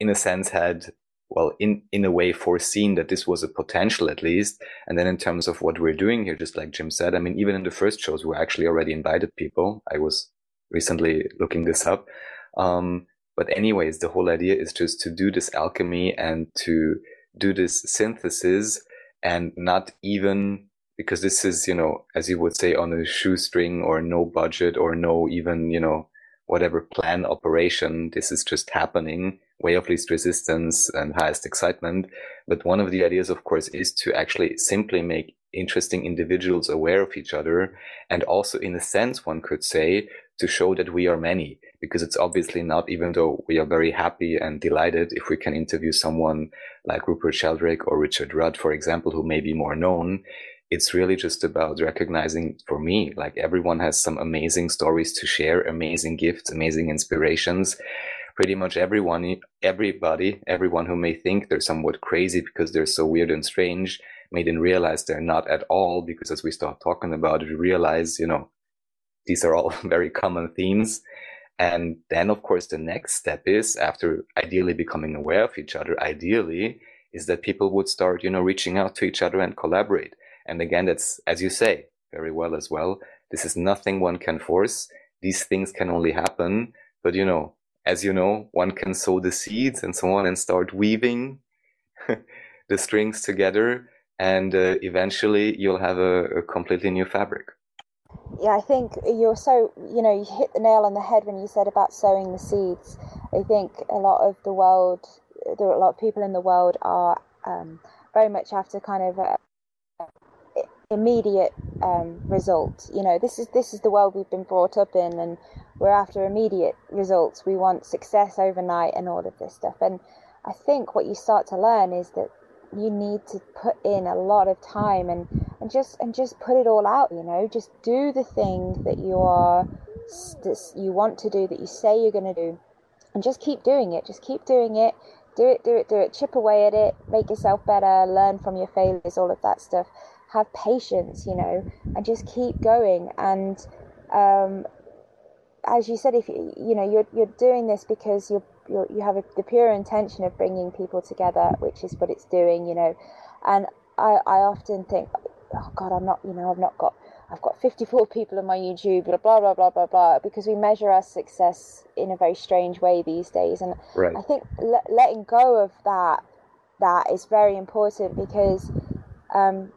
in a sense, had, well, in, in a way foreseen that this was a potential at least. And then in terms of what we're doing here, just like Jim said, I mean, even in the first shows, we actually already invited people. I was recently looking this up. Um, but anyways, the whole idea is just to do this alchemy and to do this synthesis and not even because this is, you know, as you would say, on a shoestring or no budget or no even, you know, whatever plan operation. This is just happening, way of least resistance and highest excitement. But one of the ideas, of course, is to actually simply make interesting individuals aware of each other. And also, in a sense, one could say to show that we are many, because it's obviously not, even though we are very happy and delighted if we can interview someone like Rupert Sheldrake or Richard Rudd, for example, who may be more known. It's really just about recognizing for me, like everyone has some amazing stories to share, amazing gifts, amazing inspirations. Pretty much everyone, everybody, everyone who may think they're somewhat crazy because they're so weird and strange may then realize they're not at all because as we start talking about it, we realize, you know, these are all *laughs* very common themes. And then, of course, the next step is after ideally becoming aware of each other, ideally, is that people would start, you know, reaching out to each other and collaborate. And again, that's, as you say, very well as well. This is nothing one can force. These things can only happen. But, you know, as you know, one can sow the seeds and so on and start weaving *laughs* the strings together. And uh, eventually you'll have a, a completely new fabric. Yeah, I think you're so, you know, you hit the nail on the head when you said about sowing the seeds. I think a lot of the world, there are a lot of people in the world are um, very much after kind of uh, immediate um, result. You know, this is this is the world we've been brought up in, and we're after immediate results. We want success overnight and all of this stuff. And I think what you start to learn is that you need to put in a lot of time and, and just and just put it all out. You know, just do the thing that you are that you want to do, that you say you're going to do, and just keep doing it. Just keep doing it. Do it, do it, do it. Chip away at it. Make yourself better. Learn from your failures. All of that stuff. Have patience, you know, and just keep going. And um, as you said, if you you know you're you're doing this because you're, you're you have a, the pure intention of bringing people together, which is what it's doing, you know. And I I often think, oh God, I'm not, you know, I've not got I've got 54 people on my YouTube, blah, blah, blah, blah, blah, blah, because we measure our success in a very strange way these days. And right. I think le- letting go of that, that is very important because um,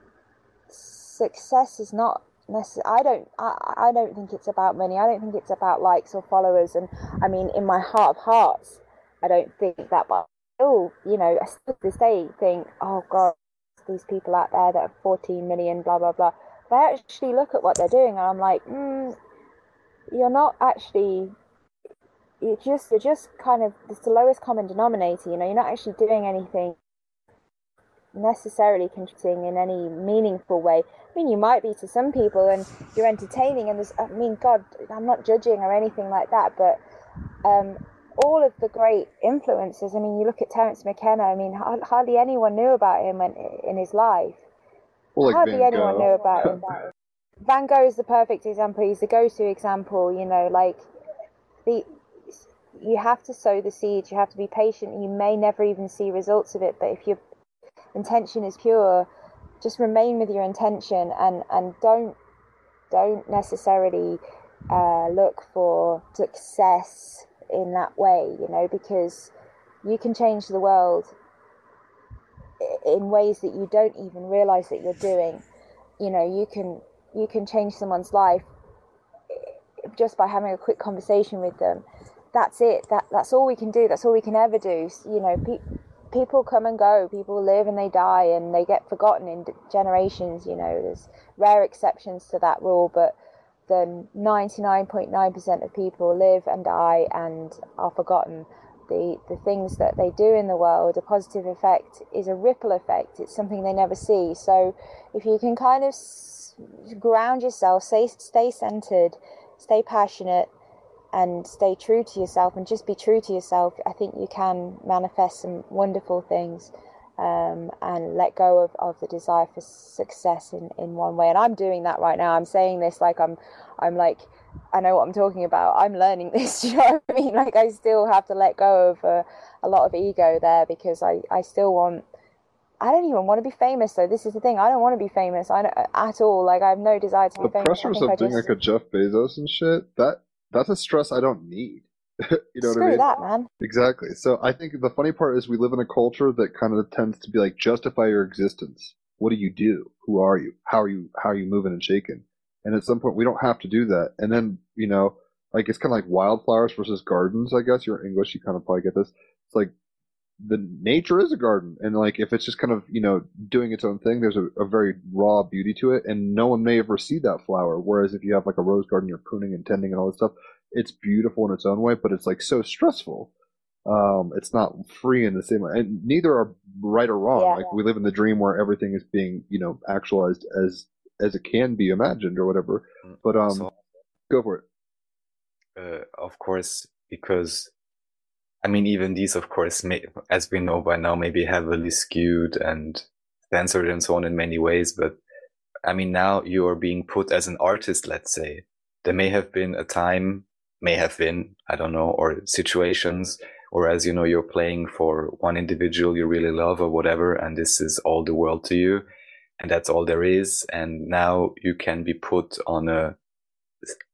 success is not necessarily, I don't, I, I don't think it's about money. I don't think it's about likes or followers. And I mean, in my heart of hearts, I don't think that, but oh, you know, I still to this day think, oh God, these people out there that have 14 million, blah, blah, blah I actually look at what they're doing and I'm like, mm, you're not actually you're just you're just kind of it's the lowest common denominator, you know, you're not actually doing anything necessarily contributing in any meaningful way. I mean, you might be to some people, and you're entertaining, and there's, I mean, God, I'm not judging or anything like that, but um, all of the great influences. I mean, you look at Terence McKenna. I mean, hardly anyone knew about him in, in his life, well, Hardly anyone knew about him. *laughs* Van Gogh is the perfect example. He's the go-to example. You know, like the you have to sow the seeds. You have to be patient. You may never even see results of it, but if your intention is pure, just remain with your intention and and don't don't necessarily uh, look for success in that way. You know, because you can change the world in ways that you don't even realize that you're doing. You know, you can you can change someone's life eh, just by having a quick conversation with them. That's it. That that's all we can do. That's all we can ever do. You know, pe- people come and go. People live and they die, and they get forgotten in generations. You know, there's rare exceptions to that rule, but the 99.9% of people live and die and are forgotten the, the things that they do in the world, a positive effect is a ripple effect. It's something they never see. So if you can kind of ground yourself, stay, stay centered, stay passionate, and stay true to yourself and just be true to yourself, I think you can manifest some wonderful things um, and let go of, of the desire for success in, in one way. And I'm doing that right now. I'm saying this like I'm I'm like I know what I'm talking about. I'm learning *laughs* this. you know what I mean? Like I still have to let go of uh, a lot of ego there because I, I still want. I don't even want to be famous though. This is the thing. I don't want to be famous. I don't, at all. Like I have no desire to be The famous. pressures I of being just like a Jeff Bezos and shit, that that's a stress I don't need. *laughs* you know screw what I mean? that, man. Exactly. So I think the funny part is we live in a culture that kind of tends to be like justify your existence. What do you do? Who are you? How are you? How are you moving and shaking? And at some point we don't have to do that. And then you know, like it's kind of like wildflowers versus gardens. I guess you're English, you kind of probably get this. It's like the nature is a garden, and like if it's just kind of you know doing its own thing, there's a, a very raw beauty to it, and no one may ever see that flower. Whereas if you have like a rose garden, you're pruning and tending and all this stuff, it's beautiful in its own way, but it's like so stressful. Um, it's not free in the same way, and neither are right or wrong. Yeah. Like we live in the dream where everything is being, you know, actualized as as it can be imagined or whatever. But um, So, go for it. uh, of course, because I mean, even these, of course, may, as we know by now, may be heavily skewed and censored and so on in many ways. But I mean, now you are being put as an artist, let's say. There may have been a time, may have been, I don't know, or situations, or as you know, you're playing for one individual you really love or whatever, and this is all the world to you, and that's all there is. And now you can be put on a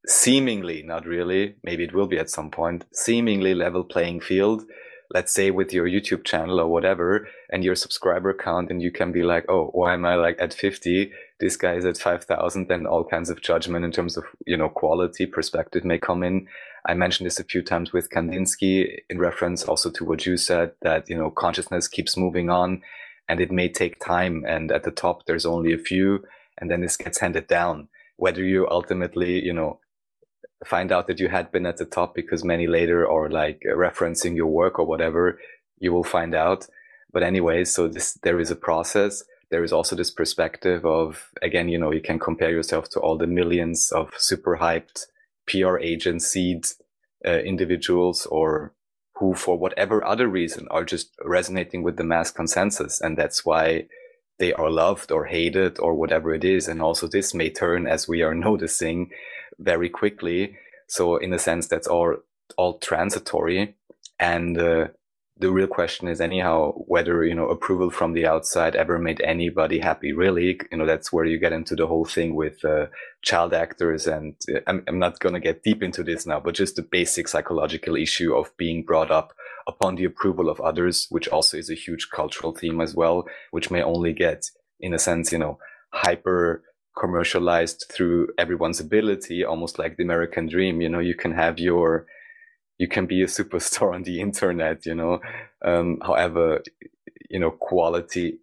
seemingly, not really, maybe it will be at some point, seemingly level playing field, let's say with your YouTube channel or whatever, and your subscriber count, and you can be like, oh, why am I like at 50? This guy is at 5,000, then all kinds of judgment in terms of, you know, quality perspective may come in. I mentioned this a few times with Kandinsky in reference also to what you said that, you know, consciousness keeps moving on and it may take time. And at the top, there's only a few and then this gets handed down. Whether you ultimately, you know, find out that you had been at the top because many later or like referencing your work or whatever, you will find out. But anyway, so this, there is a process. There is also this perspective of, again, you know, you can compare yourself to all the millions of super hyped PR agencies, uh, individuals or who for whatever other reason are just resonating with the mass consensus. And that's why they are loved or hated or whatever it is. And also this may turn as we are *laughs* noticing very quickly. So in a sense, that's all, all transitory. And, uh, the real question is anyhow whether you know approval from the outside ever made anybody happy really. You know that's where you get into the whole thing with uh, child actors and uh, I'm, I'm not going to get deep into this now but just the basic psychological issue of being brought up upon the approval of others which also is a huge cultural theme as well which may only get in a sense you know hyper commercialized through everyone's ability almost like the american dream. You know you can have your you can be a superstar *laughs* on the internet, you know. Um, however, you know, quality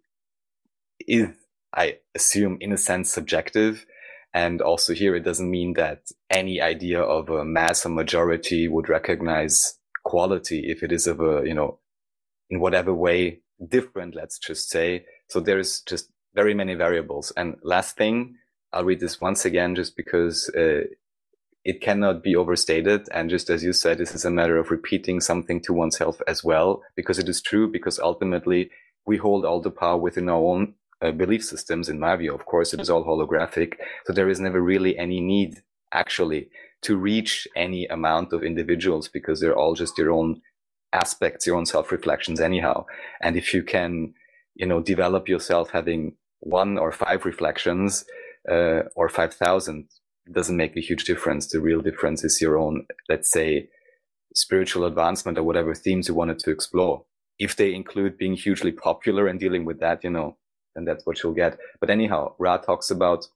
is, I assume, in a sense, subjective. And also here, it doesn't mean that any idea of a mass or majority would recognize quality if it is of a, you know, in whatever way different, let's just say. So there's just very many variables. And last thing, I'll read this once again, just because uh, it cannot be overstated. And just as you said, this is a matter of repeating something to oneself as well, because it is true, because ultimately we hold all the power within our own uh, belief systems, in my view. Of course, it is all holographic. So there is never really any need actually to reach any amount of individuals because they're all just your own aspects, your own self reflections anyhow. And if you can, you know, develop yourself having one or five reflections, uh, or 5,000, doesn't make a huge difference. The real difference is your own, let's say, spiritual advancement or whatever themes you wanted to explore. If they include being hugely popular and dealing with that, you know, then that's what you'll get. But anyhow, Ra talks about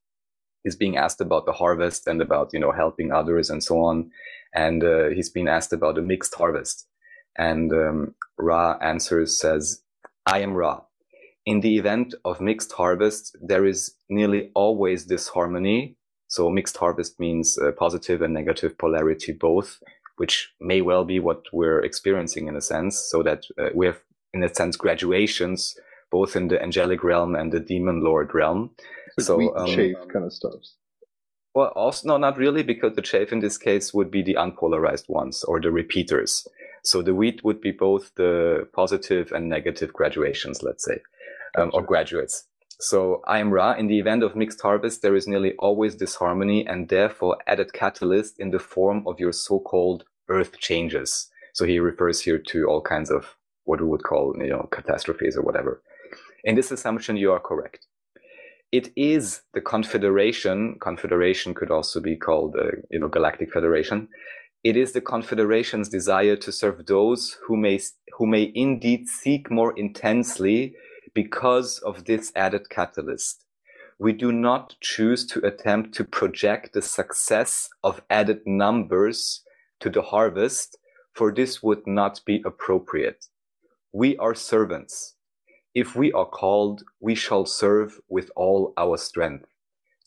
he's being asked about the harvest and about you know helping others and so on, and uh, he's been asked about a mixed harvest. And um, Ra answers says, "I am Ra. In the event of mixed harvest, there is nearly always disharmony so mixed harvest means uh, positive and negative polarity both, which may well be what we're experiencing in a sense. So that uh, we have, in a sense, graduations both in the angelic realm and the demon lord realm. so wheat um, chafe kind of stuff. Well, also no, not really, because the chafe in this case would be the unpolarized ones or the repeaters. So the wheat would be both the positive and negative graduations, let's say, um, or graduates. So I am Ra. In the event of mixed harvest, there is nearly always disharmony and therefore added catalyst in the form of your so-called earth changes. So he refers here to all kinds of what we would call, you know, catastrophes or whatever. In this assumption, you are correct. It is the confederation. Confederation could also be called, uh, you know, galactic federation. It is the confederation's desire to serve those who may, who may indeed seek more intensely because of this added catalyst. We do not choose to attempt to project the success of added numbers to the harvest, for this would not be appropriate. We are servants. If we are called, we shall serve with all our strength.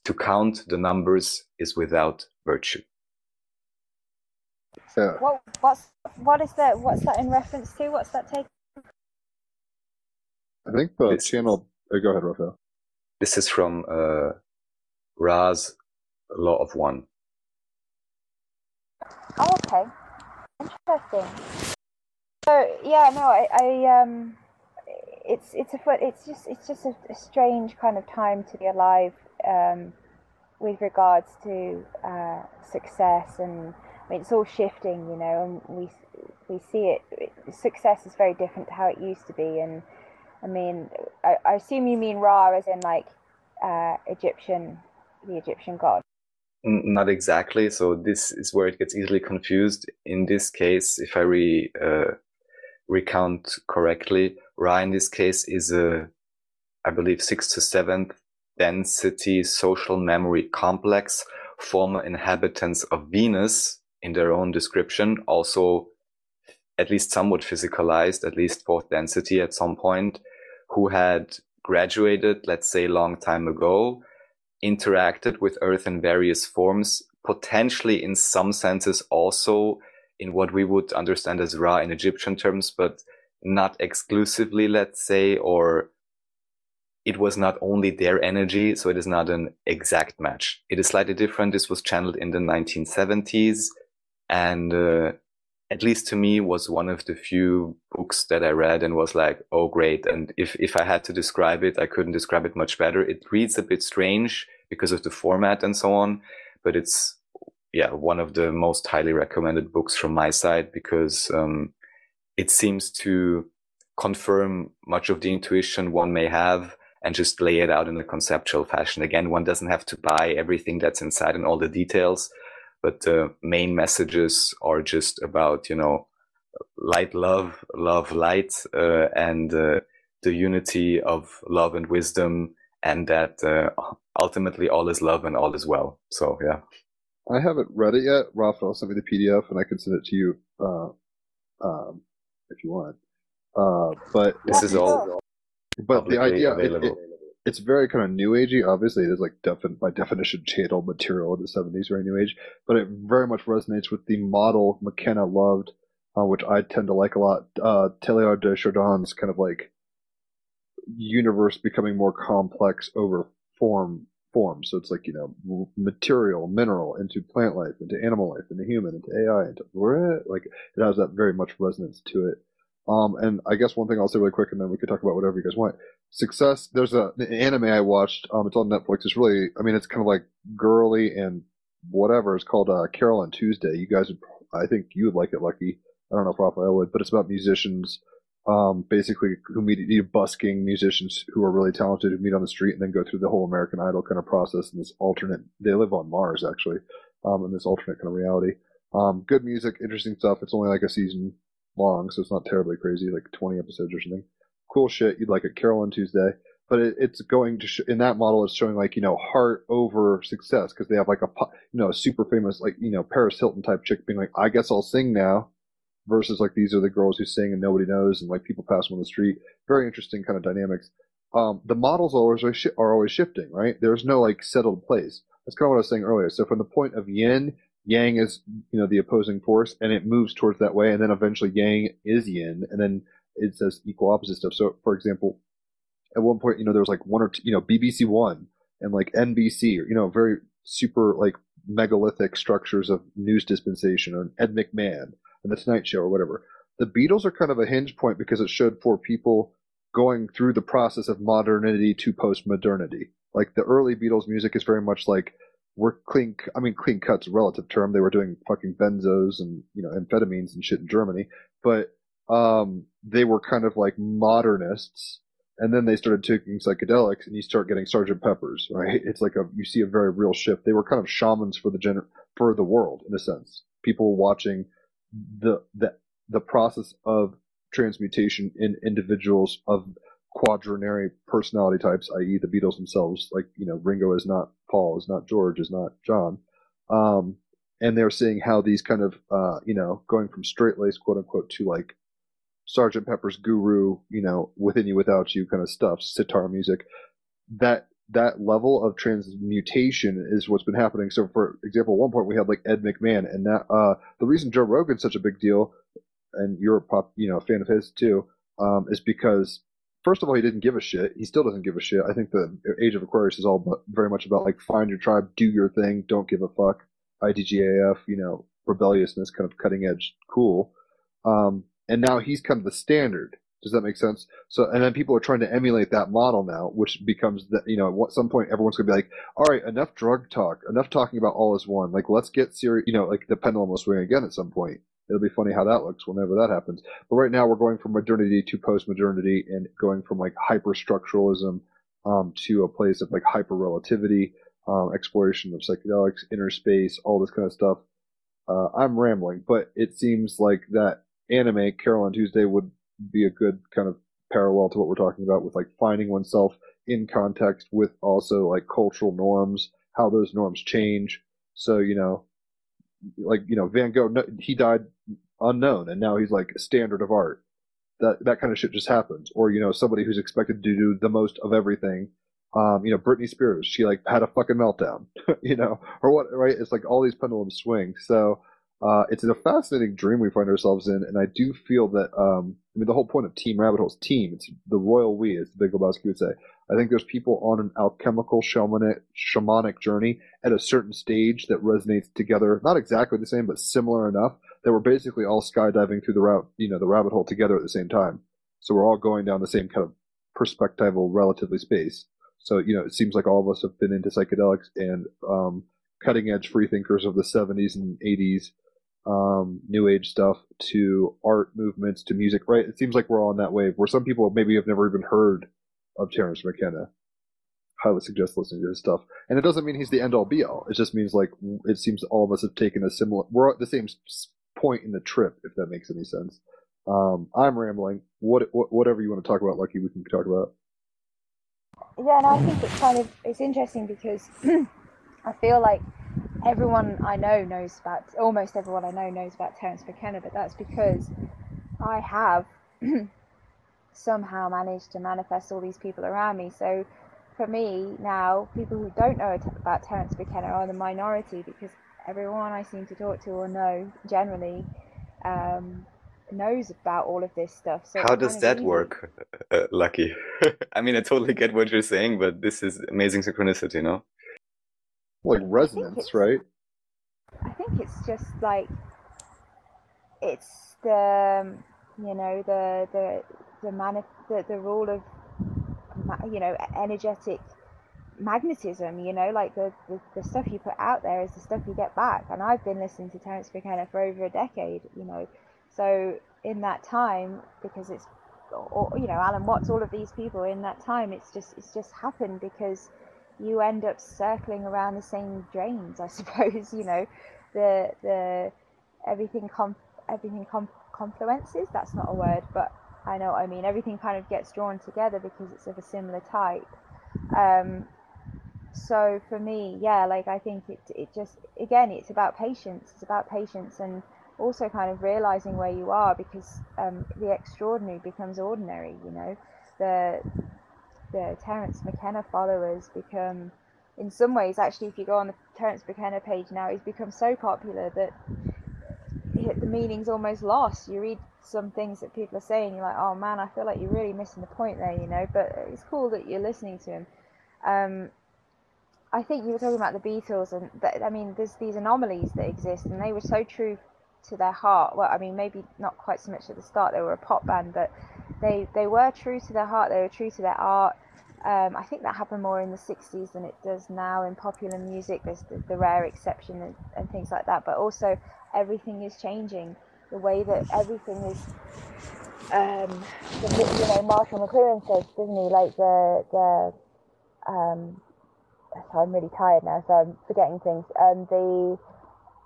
To count the numbers is without virtue. Yeah. What, what's, what is that? What's that in reference to? What's that take? I think the this, channel. Oh, go ahead, Raphael. This is from uh, Ra's Law of One. Oh, okay. Interesting. So yeah, no, I, I um, it's it's a foot. It's just it's just a, a strange kind of time to be alive, um, with regards to uh, success and I mean, it's all shifting, you know, and we we see it. Success is very different to how it used to be, and I mean, I, I assume you mean Ra as in like uh, Egyptian, the Egyptian god. Not exactly. So this is where it gets easily confused. In this case, if I re, uh, recount correctly, Ra in this case is a, I believe, sixth to seventh density social memory complex, former inhabitants of Venus in their own description, also at least somewhat physicalized, at least fourth density at some point, who had graduated, let's say, a long time ago interacted with Earth in various forms, potentially in some senses also in what we would understand as Ra in Egyptian terms, but not exclusively, let's say, or it was not only their energy, so it is not an exact match. It is slightly different. This was channeled in the 1970s, and uh, at least to me was one of the few books that I read and was like, oh great. And if if I had to describe it, I couldn't describe it much better. It reads a bit strange because of the format and so on, but it's yeah one of the most highly recommended books from my side because um, it seems to confirm much of the intuition one may have and just lay it out in a conceptual fashion. Again, one doesn't have to buy everything that's inside and all the details, but the main messages are just about, you know, light, love, love, light, uh, and uh, the unity of love and wisdom, and that uh, ultimately all is love and all is well. So, yeah. I haven't read it yet. Raphael sent me the PDF, and I can send it to you uh, um, if you want. Uh, but this is all but the idea it, it, it's very kind of new agey. Obviously, it is like defin- by definition channel material in the seventies, very new age. But it very much resonates with the model McKenna loved, uh, which I tend to like a lot. Uh, Teilhard de Chardin's kind of like universe becoming more complex over form forms. So it's like you know material, mineral into plant life, into animal life, into human, into AI, into like it has that very much resonance to it. Um, and I guess one thing I'll say really quick, and then we could talk about whatever you guys want. Success. There's a an anime I watched. Um, it's on Netflix. It's really, I mean, it's kind of like girly and whatever. It's called uh, Carole and Tuesday. You guys, would, I think you would like it, Lucky. I don't know if Raphael would, but it's about musicians, um, basically who meet you know, busking musicians who are really talented who meet on the street and then go through the whole American Idol kind of process in this alternate. They live on Mars actually, um, in this alternate kind of reality. Um, good music, interesting stuff. It's only like a season long, so it's not terribly crazy, like 20 episodes or something. Cool shit. You'd like it. Carole and Tuesday. But it, it's going to, sh- in that model, it's showing like, you know, heart over success because they have like a, you know, a super famous, like, you know, Paris Hilton type chick being like, I guess I'll sing now versus like these are the girls who sing and nobody knows and like people pass them on the street. Very interesting kind of dynamics. Um, the models always are always shifting, right? There's no like settled place. That's kind of what I was saying earlier. So from the point of yin, yang is you know the opposing force and it moves towards that way and then eventually yang is yin and then it says equal opposite stuff so for example at one point you know there was like one or two you know bbc one and like nbc you know very super like megalithic structures of news dispensation and ed mcmahon and the tonight show or whatever the beatles are kind of a hinge point because it showed for people going through the process of modernity to post-modernity like the early beatles music is very much like were clean. I mean, clean cuts relative term. They were doing fucking benzos and you know amphetamines and shit in Germany, but um, they were kind of like modernists. And then they started taking psychedelics, and you start getting Sergeant Pepper's, right? It's like a you see a very real shift. They were kind of shamans for the gener- for the world in a sense. People watching the the the process of transmutation in individuals of quaternary personality types, i.e., the Beatles themselves. Like you know, Ringo is not Paul, is not George, is not John. Um, and they're seeing how these kind of uh, you know going from straight lace quote unquote to like Sergeant Pepper's Guru, you know, within you without you kind of stuff, sitar music. That that level of transmutation is what's been happening. So, for example, at one point we had like Ed McMahon, and that uh, the reason Joe Rogan's such a big deal, and you're a pop, you know, fan of his too, um, is because first of all, he didn't give a shit. He still doesn't give a shit. I think the Age of Aquarius is all but very much about like find your tribe, do your thing, don't give a fuck. IDGAF, you know, rebelliousness, kind of cutting edge, cool. Um, and now he's of the standard. Does that make sense? So, and then people are trying to emulate that model now, which becomes that, you know, at some point everyone's going to be like, all right, enough drug talk, enough talking about all is one. Like, let's get serious, you know, like the pendulum will swing again at some point. It'll be funny how that looks whenever that happens. But right now we're going from modernity to post-modernity and going from like hyper-structuralism um, to a place of like hyper-relativity, um, exploration of psychedelics, inner space, all this kind of stuff. Uh, I'm rambling, but it seems like that anime, Carole and Tuesday, would be a good kind of parallel to what we're talking about with like finding oneself in context with also like cultural norms, how those norms change. So, you know, like, you know, Van Gogh, he died unknown, and now he's like a standard of art. That that kind of shit just happens. Or you know, somebody who's expected to do the most of everything, Um, you know, Britney Spears, she like had a fucking meltdown, *laughs* you know, or what, right? It's like all these pendulums swing. So, uh, it's a fascinating dream we find ourselves in, and I do feel that um, I mean the whole point of Team Rabbit Hole is team. It's the royal we, as the Big Lebowski would say. I think there's people on an alchemical shamanic, shamanic journey at a certain stage that resonates together, not exactly the same, but similar enough that we're basically all skydiving through the route, you know, the rabbit hole together at the same time. So we're all going down the same kind of perspectival, relatively space. So you know, it seems like all of us have been into psychedelics and um, cutting edge free thinkers of the 70s and 80s um, new age stuff to art movements to music, right? It seems like we're all on that wave where some people maybe have never even heard of Terence McKenna. Highly suggest listening to his stuff. And it doesn't mean he's the end all be all. It just means like it seems all of us have taken a similar, we're at the same point in the trip, if that makes any sense. Um, I'm rambling. What, what, whatever you want to talk about, Lucky, we can talk about. Yeah, and I think it's kind of it's interesting because *clears throat* I feel like everyone I know knows about, almost everyone I know knows about Terence McKenna, but that's because I have *clears throat* somehow managed to manifest all these people around me. So for me now, people who don't know about Terence McKenna are the minority because everyone I seem to talk to or know generally um, knows about all of this stuff. So how does that easy. work, uh, Lucky? *laughs* I mean, I totally get what you're saying, but this is amazing synchronicity, no? Like resonance, I right? I think it's just like it's the um, you know the the the manif- the, the rule of you know energetic magnetism you know? Like the, the, the stuff you put out there is the stuff you get back. And i've been listening to terence mckenna for over a decade you know? So in that time because it's or, you know alan watts all of these people in that time it's just it's just happened because you end up circling around the same drains, I *laughs* suppose. You know, the the everything com everything com confluences. That's not a word, but I know what I mean. Everything kind of gets drawn together because it's of a similar type. Um, so for me, yeah, like I think it it just again, it's about patience. It's about patience and also kind of realizing where you are because um, the extraordinary becomes ordinary. You know, the the Terence McKenna followers become, in some ways, actually, if you go on the Terence McKenna page now, he's become so popular that the meaning's almost lost. You read some things that people are saying, you're like, oh man, I feel like you're really missing the point there, you know. But it's cool that you're listening to him. Um, I think you were talking about the Beatles, and I mean, there's these anomalies that exist, and they were so true to their heart. Well, I mean, maybe not quite so much at the start; they were a pop band, but they they were true to their heart. They were true to their art. Um, I think that happened more in the 60s than it does now in popular music. There's the, the rare exception and, and, things like that, but also everything is changing. The way that everything is, um, the, you know, Marshall McLuhan says, doesn't he? Like the the. Um, so I'm really tired now, so I'm forgetting things. Um, the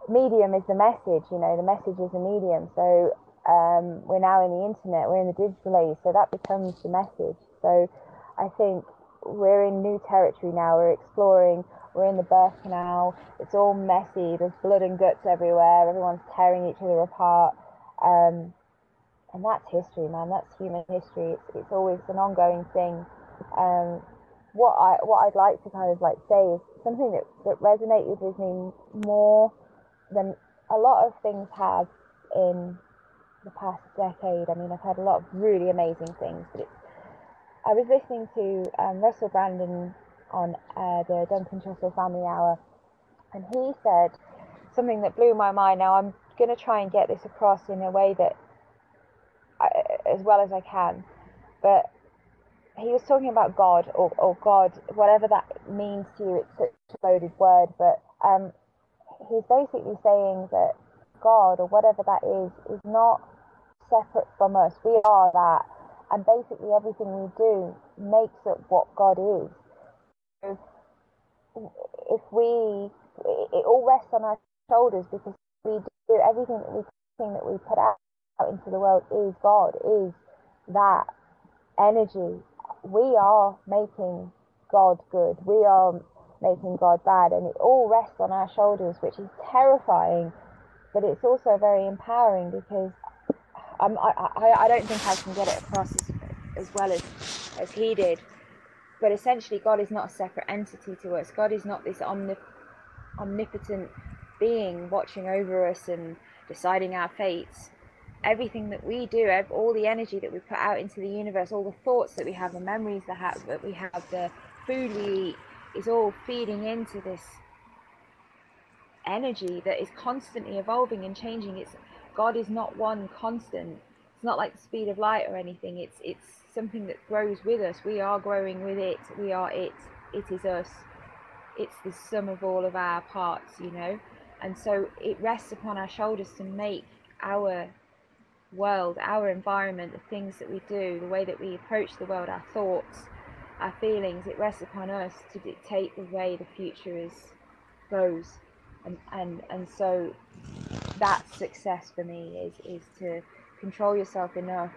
medium is the message. You know, the message is the medium. So um, we're now in the internet. We're in the digital age. So that becomes the message. So I think we're in new territory now. We're exploring. We're in the birth canal. It's all messy. There's blood and guts everywhere. Everyone's tearing each other apart. Um, and that's history, man. That's human history. It's, it's always an ongoing thing. Um, what I what I'd like to kind of like say is something that, that resonated with me more than a lot of things have in the past decade. I mean, I've had a lot of really amazing things, but it's I was listening to um, Russell Brandon on uh, the Duncan Trussell Family Hour, and he said something that blew my mind. Now I'm going to try and get this across in a way that, I, as well as I can, but he was talking about God or, or God, whatever that means to you. It's such a loaded word, but um, he's basically saying that God or whatever that is is not separate from us. We are that and basically everything we do makes up what God is. So if we, it all rests on our shoulders because we do everything that we everything that we put out, out into the world is God, is that energy. We are making God good. We are making God bad, and it all rests on our shoulders, which is terrifying, but it's also very empowering because I, I, I don't think I can get it across as, as well as, as he did. but essentially, God is not a separate entity to us. God is not this omnip- omnipotent being watching over us and deciding our fates. Everything that we do, all the energy that we put out into the universe, all the thoughts that we have, the memories that, have, that we have, the food we eat, is all feeding into this energy that is constantly evolving and changing. It's God is not one constant. It's not like the speed of light or anything. It's it's something that grows with us. We are growing with it. We are it. It is us. It's the sum of all of our parts, you know. And so it rests upon our shoulders to make our world, our environment, the things that we do, the way that we approach the world, our thoughts, our feelings, it rests upon us to dictate the way the future is goes. And and, and so that's success for me is, is to control yourself enough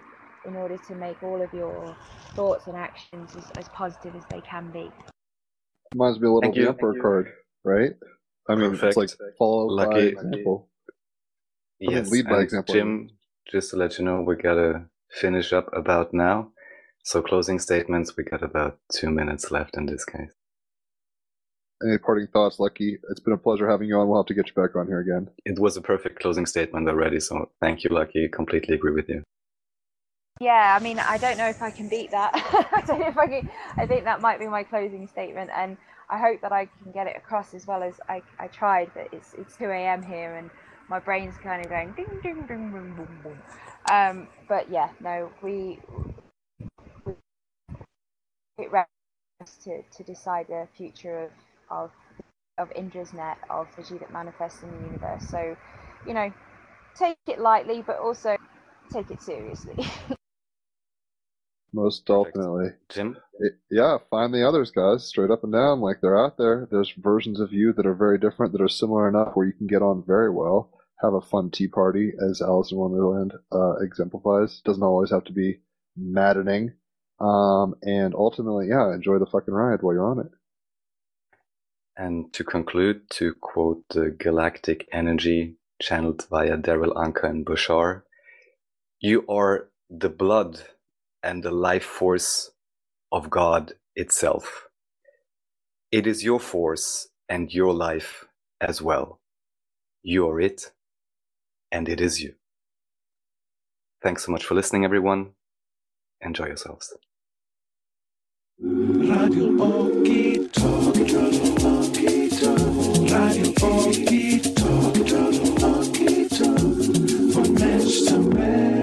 in order to make all of your thoughts and actions as, as positive as they can be. Reminds me a little Thank of the. Emperor card, right? I mean, Perfect. it's like follow by Lucky. example. I mean, Yes, lead by and example. Jim, just to let you know, we gotta finish up about now. So closing statements, we got about two minutes left in this case. Any parting thoughts, Lucky? It's been a pleasure having you on. We'll have to get you back on here again. It was a perfect closing statement already, so thank you, Lucky. Completely agree with you. Yeah, I mean, I don't know if I can beat that. *laughs* I don't know if I can. I think that might be my closing statement, and I hope that I can get it across as well as I, I tried. But it's it's 2 a.m. here, and my brain's kind of going ding ding ding boom boom boom. Um, but yeah, no, we, we it rests to to decide the future of of of Indra's net of the G that manifests in the universe. So, you know, take it lightly, but also take it seriously. *laughs* Most definitely. Jim, yeah, find the others, guys, straight up and down. Like they're out there. There's versions of you that are very different, that are similar enough where you can get on very well. Have a fun tea party, as Alice in Wonderland uh, exemplifies. Doesn't always have to be maddening. Um, and ultimately, yeah, enjoy the fucking ride while you're on it. And to conclude, to quote the galactic energy channeled via Darryl Anka and Bashar, you are the blood and the life force of God itself. It is your force and your life as well. You are it, and it is you. Thanks so much for listening, everyone. Enjoy yourselves. Radio Radio Ogito, Ogito, from man's to man.